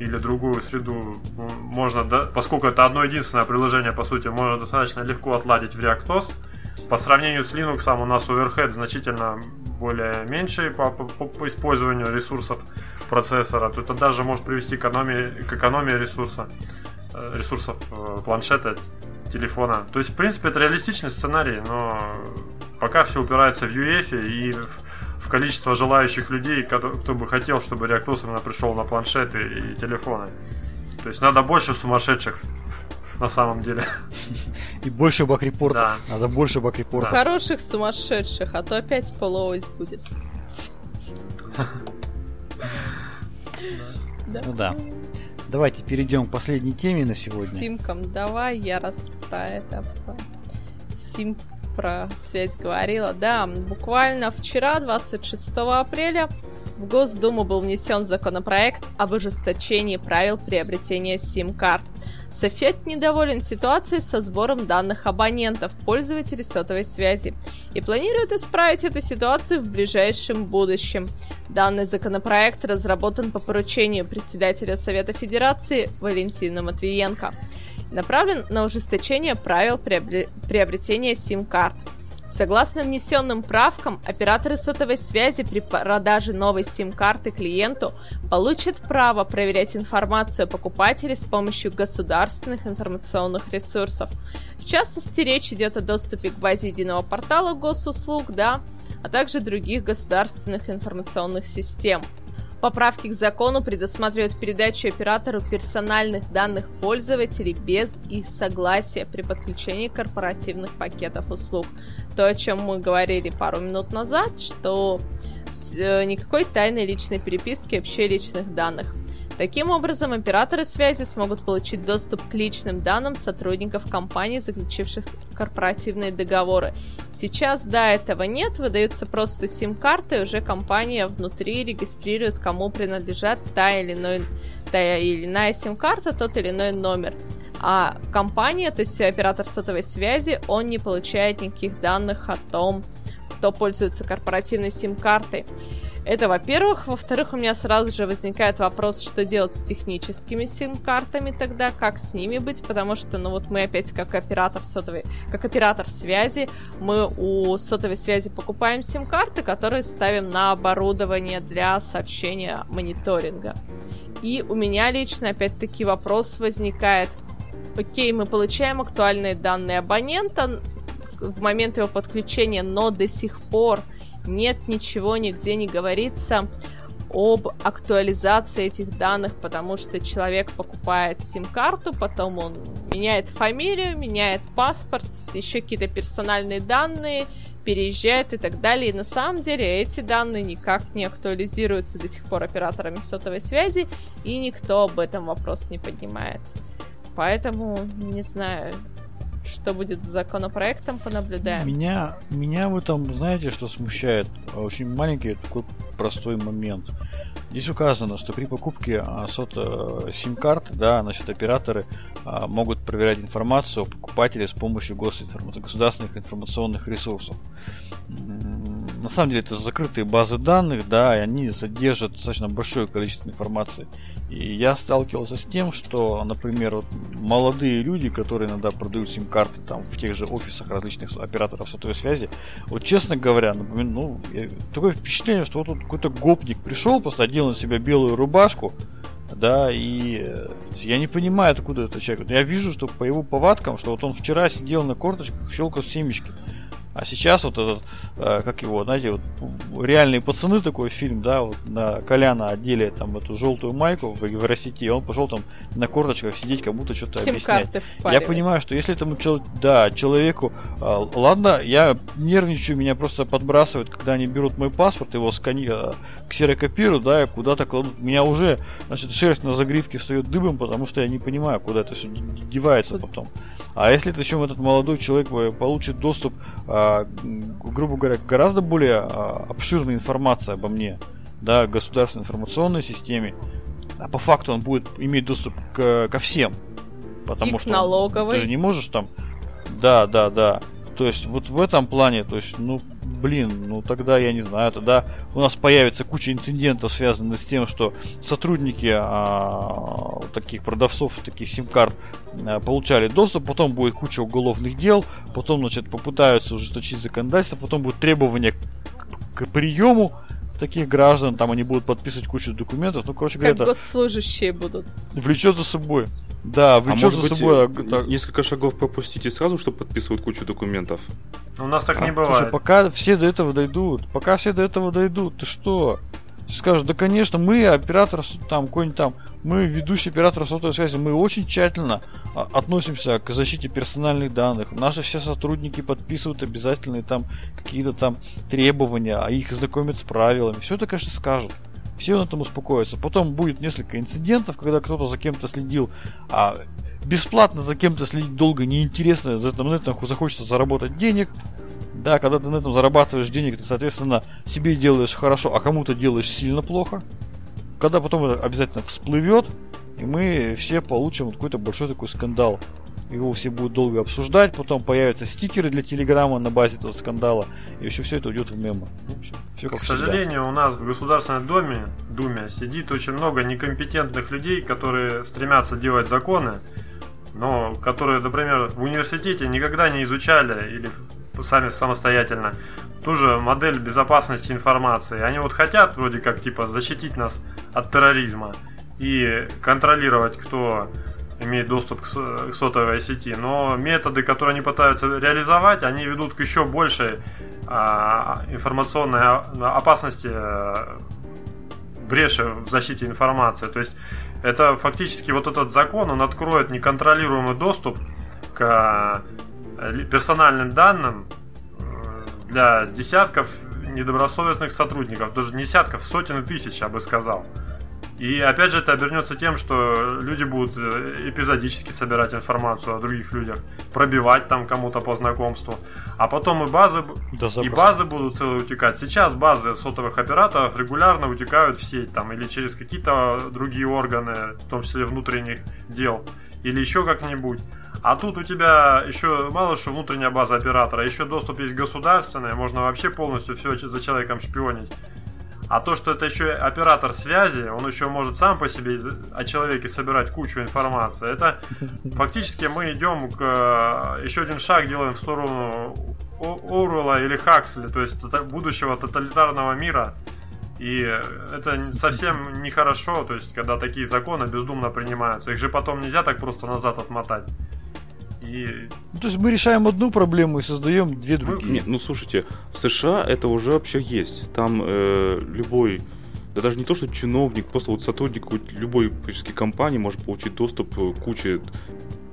или другую среду можно, да, поскольку это одно единственное приложение, по сути, можно достаточно легко отладить в ReactOS. По сравнению с Linux у нас overhead значительно более меньший по, по, по использованию ресурсов процессора, то это даже может привести к экономии, к экономии ресурса, э, ресурсов э, планшета, телефона. То есть, в принципе, это реалистичный сценарий, но пока все упирается в UEFI и в количество желающих людей, кто, бы хотел, чтобы именно пришел на планшеты и телефоны. То есть надо больше сумасшедших на самом деле. И больше бак-репортов. Да. Надо больше бак-репортов. Да. Хороших сумасшедших, а то опять полоось будет. Ну да. Давайте перейдем к последней теме на сегодня. Симкам давай, я раз про это Сим про связь говорила. Да, буквально вчера, 26 апреля, в Госдуму был внесен законопроект об ужесточении правил приобретения сим-карт. Софет недоволен ситуацией со сбором данных абонентов, пользователей сотовой связи, и планирует исправить эту ситуацию в ближайшем будущем. Данный законопроект разработан по поручению председателя Совета Федерации Валентина Матвиенко направлен на ужесточение правил приобретения сим-карт. Согласно внесенным правкам, операторы сотовой связи при продаже новой сим-карты клиенту получат право проверять информацию о покупателе с помощью государственных информационных ресурсов. В частности, речь идет о доступе к базе единого портала госуслуг, да, а также других государственных информационных систем. Поправки к закону предусматривают передачу оператору персональных данных пользователей без их согласия при подключении корпоративных пакетов услуг. То, о чем мы говорили пару минут назад, что э, никакой тайной личной переписки, вообще личных данных. Таким образом, операторы связи смогут получить доступ к личным данным сотрудников компаний, заключивших корпоративные договоры. Сейчас, да, этого нет, выдаются просто сим-карты, уже компания внутри регистрирует, кому принадлежат та или, иной, та или иная сим-карта, тот или иной номер. А компания, то есть оператор сотовой связи, он не получает никаких данных о том, кто пользуется корпоративной сим-картой. Это, во-первых. Во-вторых, у меня сразу же возникает вопрос, что делать с техническими сим-картами тогда, как с ними быть, потому что, ну вот мы опять как оператор сотовой, как оператор связи, мы у сотовой связи покупаем сим-карты, которые ставим на оборудование для сообщения мониторинга. И у меня лично опять-таки вопрос возникает. Окей, мы получаем актуальные данные абонента в момент его подключения, но до сих пор нет ничего, нигде не говорится об актуализации этих данных, потому что человек покупает сим-карту, потом он меняет фамилию, меняет паспорт, еще какие-то персональные данные, переезжает и так далее. И на самом деле эти данные никак не актуализируются до сих пор операторами сотовой связи, и никто об этом вопрос не поднимает. Поэтому, не знаю, что будет с законопроектом, понаблюдаем. Меня, меня в этом, знаете, что смущает? Очень маленький такой простой момент. Здесь указано, что при покупке а, сот э, сим-карт, да, значит, операторы а, могут проверять информацию о покупателе с помощью государственных информационных ресурсов. На самом деле это закрытые базы данных, да, и они содержат достаточно большое количество информации. И я сталкивался с тем, что, например, вот молодые люди, которые иногда продают сим-карты там в тех же офисах различных операторов сотовой связи, вот честно говоря, например, ну, я, такое впечатление, что вот тут какой-то гопник пришел, просто одел на себя белую рубашку, да, и э, я не понимаю, откуда это человек. Я вижу, что по его повадкам, что вот он вчера сидел на корточках, щелкал семечки. А сейчас вот этот, э, как его, знаете, вот реальные пацаны такой фильм, да, вот на Коляна одели там эту желтую майку в Евросети, он пошел там на корточках сидеть, как будто что-то объяснять. Я понимаю, что если этому да, человеку, э, ладно, я нервничаю, меня просто подбрасывают, когда они берут мой паспорт, его скани, э, ксерокопируют, да, и куда-то кладут. Меня уже, значит, шерсть на загривке встает дыбом, потому что я не понимаю, куда это все девается потом. А если причем этот молодой человек получит доступ э, грубо говоря, гораздо более а, обширная информация обо мне, да, государственной информационной системе, а по факту он будет иметь доступ к, ко всем. Потому И что налоговой. ты же не можешь там. Да, да, да. То есть вот в этом плане, то есть, ну, блин, ну тогда я не знаю, тогда у нас появится куча инцидентов, связанных с тем, что сотрудники а, таких продавцов, таких сим-карт а, получали доступ, потом будет куча уголовных дел, потом, значит, попытаются ужесточить законодательство, потом будут требования к, к приему таких граждан, там они будут подписывать кучу документов, ну, короче Как говоря, это госслужащие будут. влечет за собой. Да, А влечет может за быть, собой. а, э, так, несколько шагов пропустите сразу, чтобы подписывать кучу документов? У нас так не Слушай, бывает. пока все до этого дойдут, пока все до этого дойдут, ты что? Скажут, да, конечно, мы, оператор, там, какой-нибудь там, мы, ведущий оператор сотовой связи, мы очень тщательно а, относимся к защите персональных данных. Наши все сотрудники подписывают обязательные там какие-то там требования, а их знакомят с правилами. Все это, конечно, скажут. Все на этом успокоятся. Потом будет несколько инцидентов, когда кто-то за кем-то следил, а бесплатно за кем-то следить долго неинтересно, за этом на этом захочется заработать денег. Да, когда ты на этом зарабатываешь денег, ты, соответственно, себе делаешь хорошо, а кому-то делаешь сильно плохо. Когда потом это обязательно всплывет, и мы все получим какой-то большой такой скандал. Его все будут долго обсуждать, потом появятся стикеры для Телеграма на базе этого скандала, и все, все это уйдет в мемы. Ну, все, все К всегда. сожалению, у нас в Государственной Думе, Думе сидит очень много некомпетентных людей, которые стремятся делать законы, но которые, например, в университете никогда не изучали или сами самостоятельно ту же модель безопасности информации. Они вот хотят вроде как типа защитить нас от терроризма и контролировать, кто имеет доступ к сотовой сети, но методы, которые они пытаются реализовать, они ведут к еще большей а, информационной а- опасности э, бреши в защите информации. То есть это фактически вот этот закон, он откроет неконтролируемый доступ к персональным данным э, для десятков недобросовестных сотрудников, даже десятков, сотен и тысяч, я бы сказал. И опять же это обернется тем, что люди будут э, эпизодически собирать информацию о других людях, пробивать там кому-то по знакомству, а потом и базы, Да и базы будут целые утекать. Сейчас базы сотовых операторов регулярно утекают в сеть там или через какие-то другие органы, в том числе внутренних дел, или еще как-нибудь. А тут у тебя еще мало что внутренняя база оператора, еще доступ есть государственный, можно вообще полностью все за человеком шпионить. А то, что это еще оператор связи, он еще может сам по себе о человеке собирать кучу информации. Это фактически мы идем к э, еще один шаг делаем в сторону Оруэлла или Хаксли, то есть будущего тоталитарного мира. И это совсем нехорошо, то есть когда такие законы бездумно принимаются. Их же потом нельзя так просто назад отмотать. И Ну, то есть мы решаем одну проблему и создаем две другие. Нет, ну слушайте, в США это уже вообще есть. Там э, любой, да даже не то, что чиновник, просто вот сотрудник любой практически компании может получить доступ к куче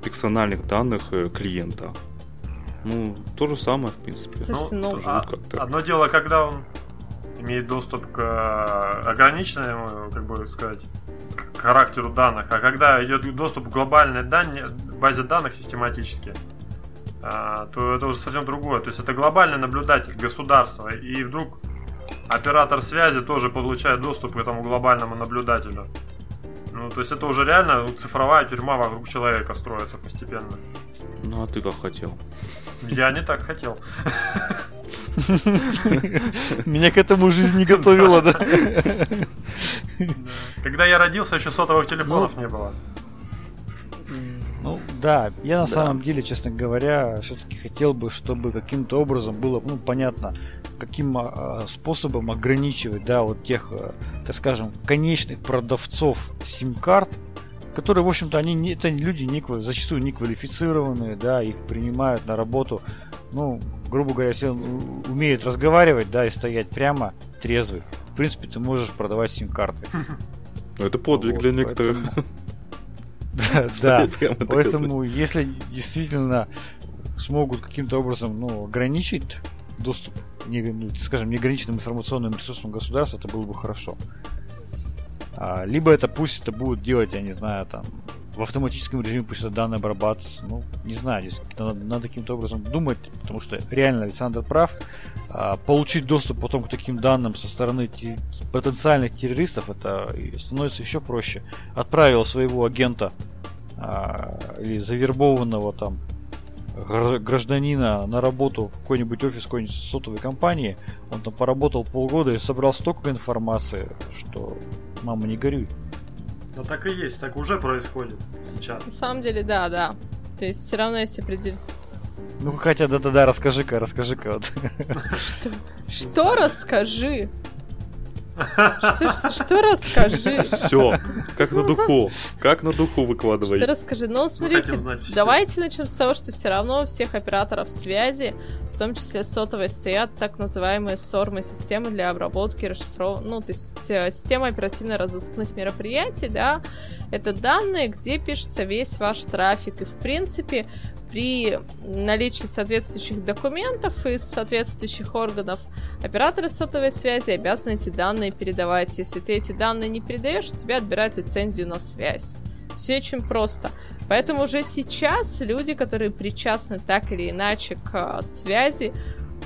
персональных данных э, клиента. Ну, то же самое, в принципе. Слушайте, ну, живут а- одно дело, когда он имеет доступ к э, ограниченному, как бы сказать, к характеру данных, а когда идет доступ к глобальной дане- базе данных систематически, а, то это уже совсем другое. То есть это глобальный наблюдатель государства, и вдруг оператор связи тоже получает доступ к этому глобальному наблюдателю. Ну, то есть это уже реально цифровая тюрьма вокруг человека строится постепенно. Ну, а ты как хотел? Я не так хотел. Меня к этому жизнь не готовила, да? Когда я родился, еще сотовых телефонов не было. Ну да, я на самом деле, честно говоря, все-таки хотел бы, чтобы каким-то образом было, ну, понятно, каким а, способом ограничивать, да, вот тех, а, так скажем, конечных продавцов сим-карт, которые, в общем-то, они не, это люди не, зачастую не квалифицированные, да, их принимают на работу, ну, грубо говоря, если он умеет разговаривать, да, и стоять прямо, трезвый, в принципе, ты можешь продавать сим-карты. Ну, Это подвиг Вот, для некоторых. Да. Поэтому, если действительно смогут каким-то образом ну, ограничить доступ, не, ну, скажем, неограниченным информационным ресурсам государства, это было бы хорошо. А, либо это пусть это будут делать, я не знаю, там, в автоматическом режиме пусть это данные обрабатываются. Ну, не знаю, здесь надо, надо каким-то образом думать, потому что реально Александр прав. А, получить доступ потом к таким данным со стороны те- потенциальных террористов, это становится еще проще. Отправил своего агента а, или завербованного там гражданина на работу в какой-нибудь офис какой-нибудь сотовой компании, он там поработал полгода и собрал столько информации, что мама не горюй. Ну так и есть, так уже происходит сейчас. На самом деле, да, да. То есть все равно есть определенные ну, хотя, да-да-да, расскажи-ка, расскажи-ка. Вот. Что? Что расскажи? Что, что расскажи? Все, как на духу, как на духу выкладывай. Что расскажи? Ну, смотрите, давайте начнем с того, что все равно у всех операторов связи, в том числе сотовой, стоят так называемые сормы системы для обработки расшифров... ну, то есть э, система оперативно-розыскных мероприятий, да, это данные, где пишется весь ваш трафик, и в принципе при наличии соответствующих документов из соответствующих органов операторы сотовой связи обязаны эти данные передавать. Если ты эти данные не передаешь, у тебя отбирают лицензию на связь. Все очень просто. Поэтому уже сейчас люди, которые причастны так или иначе к а, связи,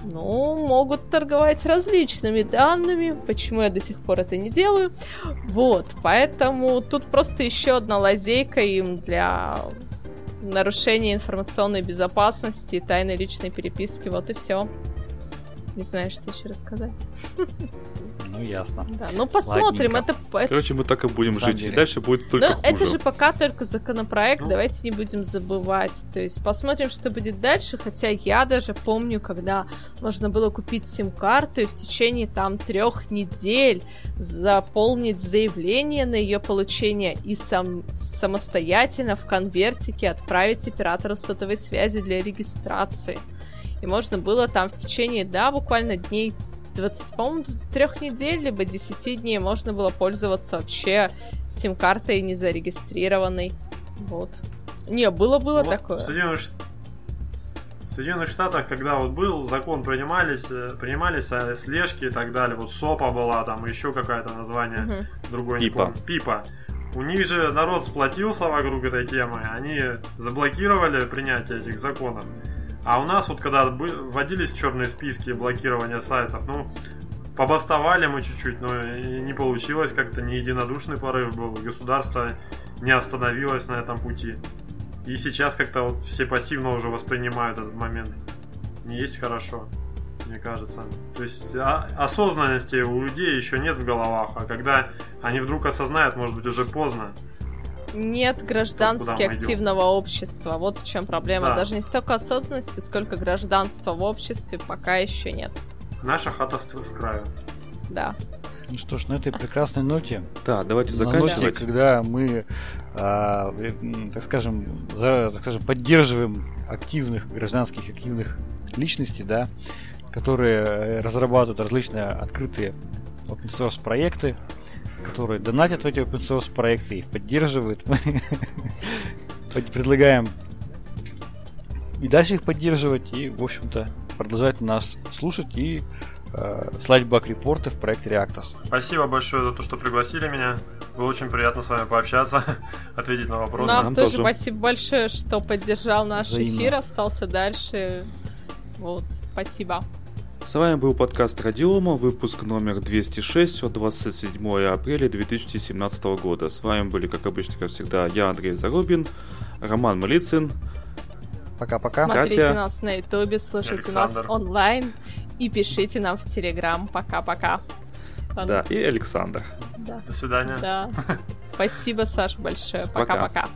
ну, могут торговать различными данными. Почему я до сих пор это не делаю? Вот, поэтому тут просто еще одна лазейка им для нарушение информационной безопасности и тайной личной переписки. Вот и все. Не знаю, что еще рассказать. Ну, ясно. Да, ну посмотрим. Это, Короче, мы так и будем жить. И дальше будет только Но хуже. это же пока только законопроект, ну. давайте не будем забывать. То есть посмотрим, что будет дальше. Хотя я даже помню, когда можно было купить сим-карту и в течение там трех недель заполнить заявление на ее получение и сам самостоятельно в конвертике отправить оператору сотовой связи для регистрации. И можно было там в течение, да, буквально дней 20, по-моему, трех недель, либо 10 дней можно было пользоваться вообще сим-картой незарегистрированной. Вот. Не, было-было вот такое. В Соединенных, в Соединенных Штатах, когда вот был закон, принимались, э, принимались а, слежки и так далее, вот СОПа была, там еще какое-то название, угу. другое Пипа. не помню. Пипа. У них же народ сплотился вокруг этой темы, они заблокировали принятие этих законов. А у нас вот когда вводились черные списки блокирования сайтов, ну, побастовали мы чуть-чуть, но не получилось как-то, не единодушный порыв был, государство не остановилось на этом пути. И сейчас как-то вот все пассивно уже воспринимают этот момент. Не есть хорошо, мне кажется. То есть а, осознанности у людей еще нет в головах, а когда они вдруг осознают, может быть, уже поздно. Нет граждански активного идем? общества. Вот в чем проблема. Да. Даже не столько осознанности, сколько гражданства в обществе пока еще нет. Наша хата с, с краю. Да. Ну что ж, на этой прекрасной ноте. Да, давайте заканчивать. Ноте, когда мы, а, так скажем, за, так скажем, поддерживаем активных гражданских активных личностей, да, которые э, разрабатывают различные открытые open source проекты, которые донатят в эти open source проекты, их поддерживают. Предлагаем и дальше их поддерживать, и, в общем-то, продолжать нас слушать и э, слать баг-репорты в проекте Reactos. Спасибо большое за то, что пригласили меня. Было очень приятно с вами пообщаться, ответить на вопросы. Нам, Нам тоже, тоже спасибо большое, что поддержал наш Взаимно. эфир, остался дальше. Вот, спасибо. С вами был подкаст Радиома, выпуск номер 206 от 27 апреля 2017 года. С вами были, как обычно, как всегда, я, Андрей Зарубин, Роман Малицын. Пока-пока. Смотрите Катя. нас на ютубе, слушайте Александр. нас онлайн и пишите нам в Телеграм. Пока-пока. Да, и Александр. Да. До свидания. Да. Спасибо, Саш, большое. Пока-пока.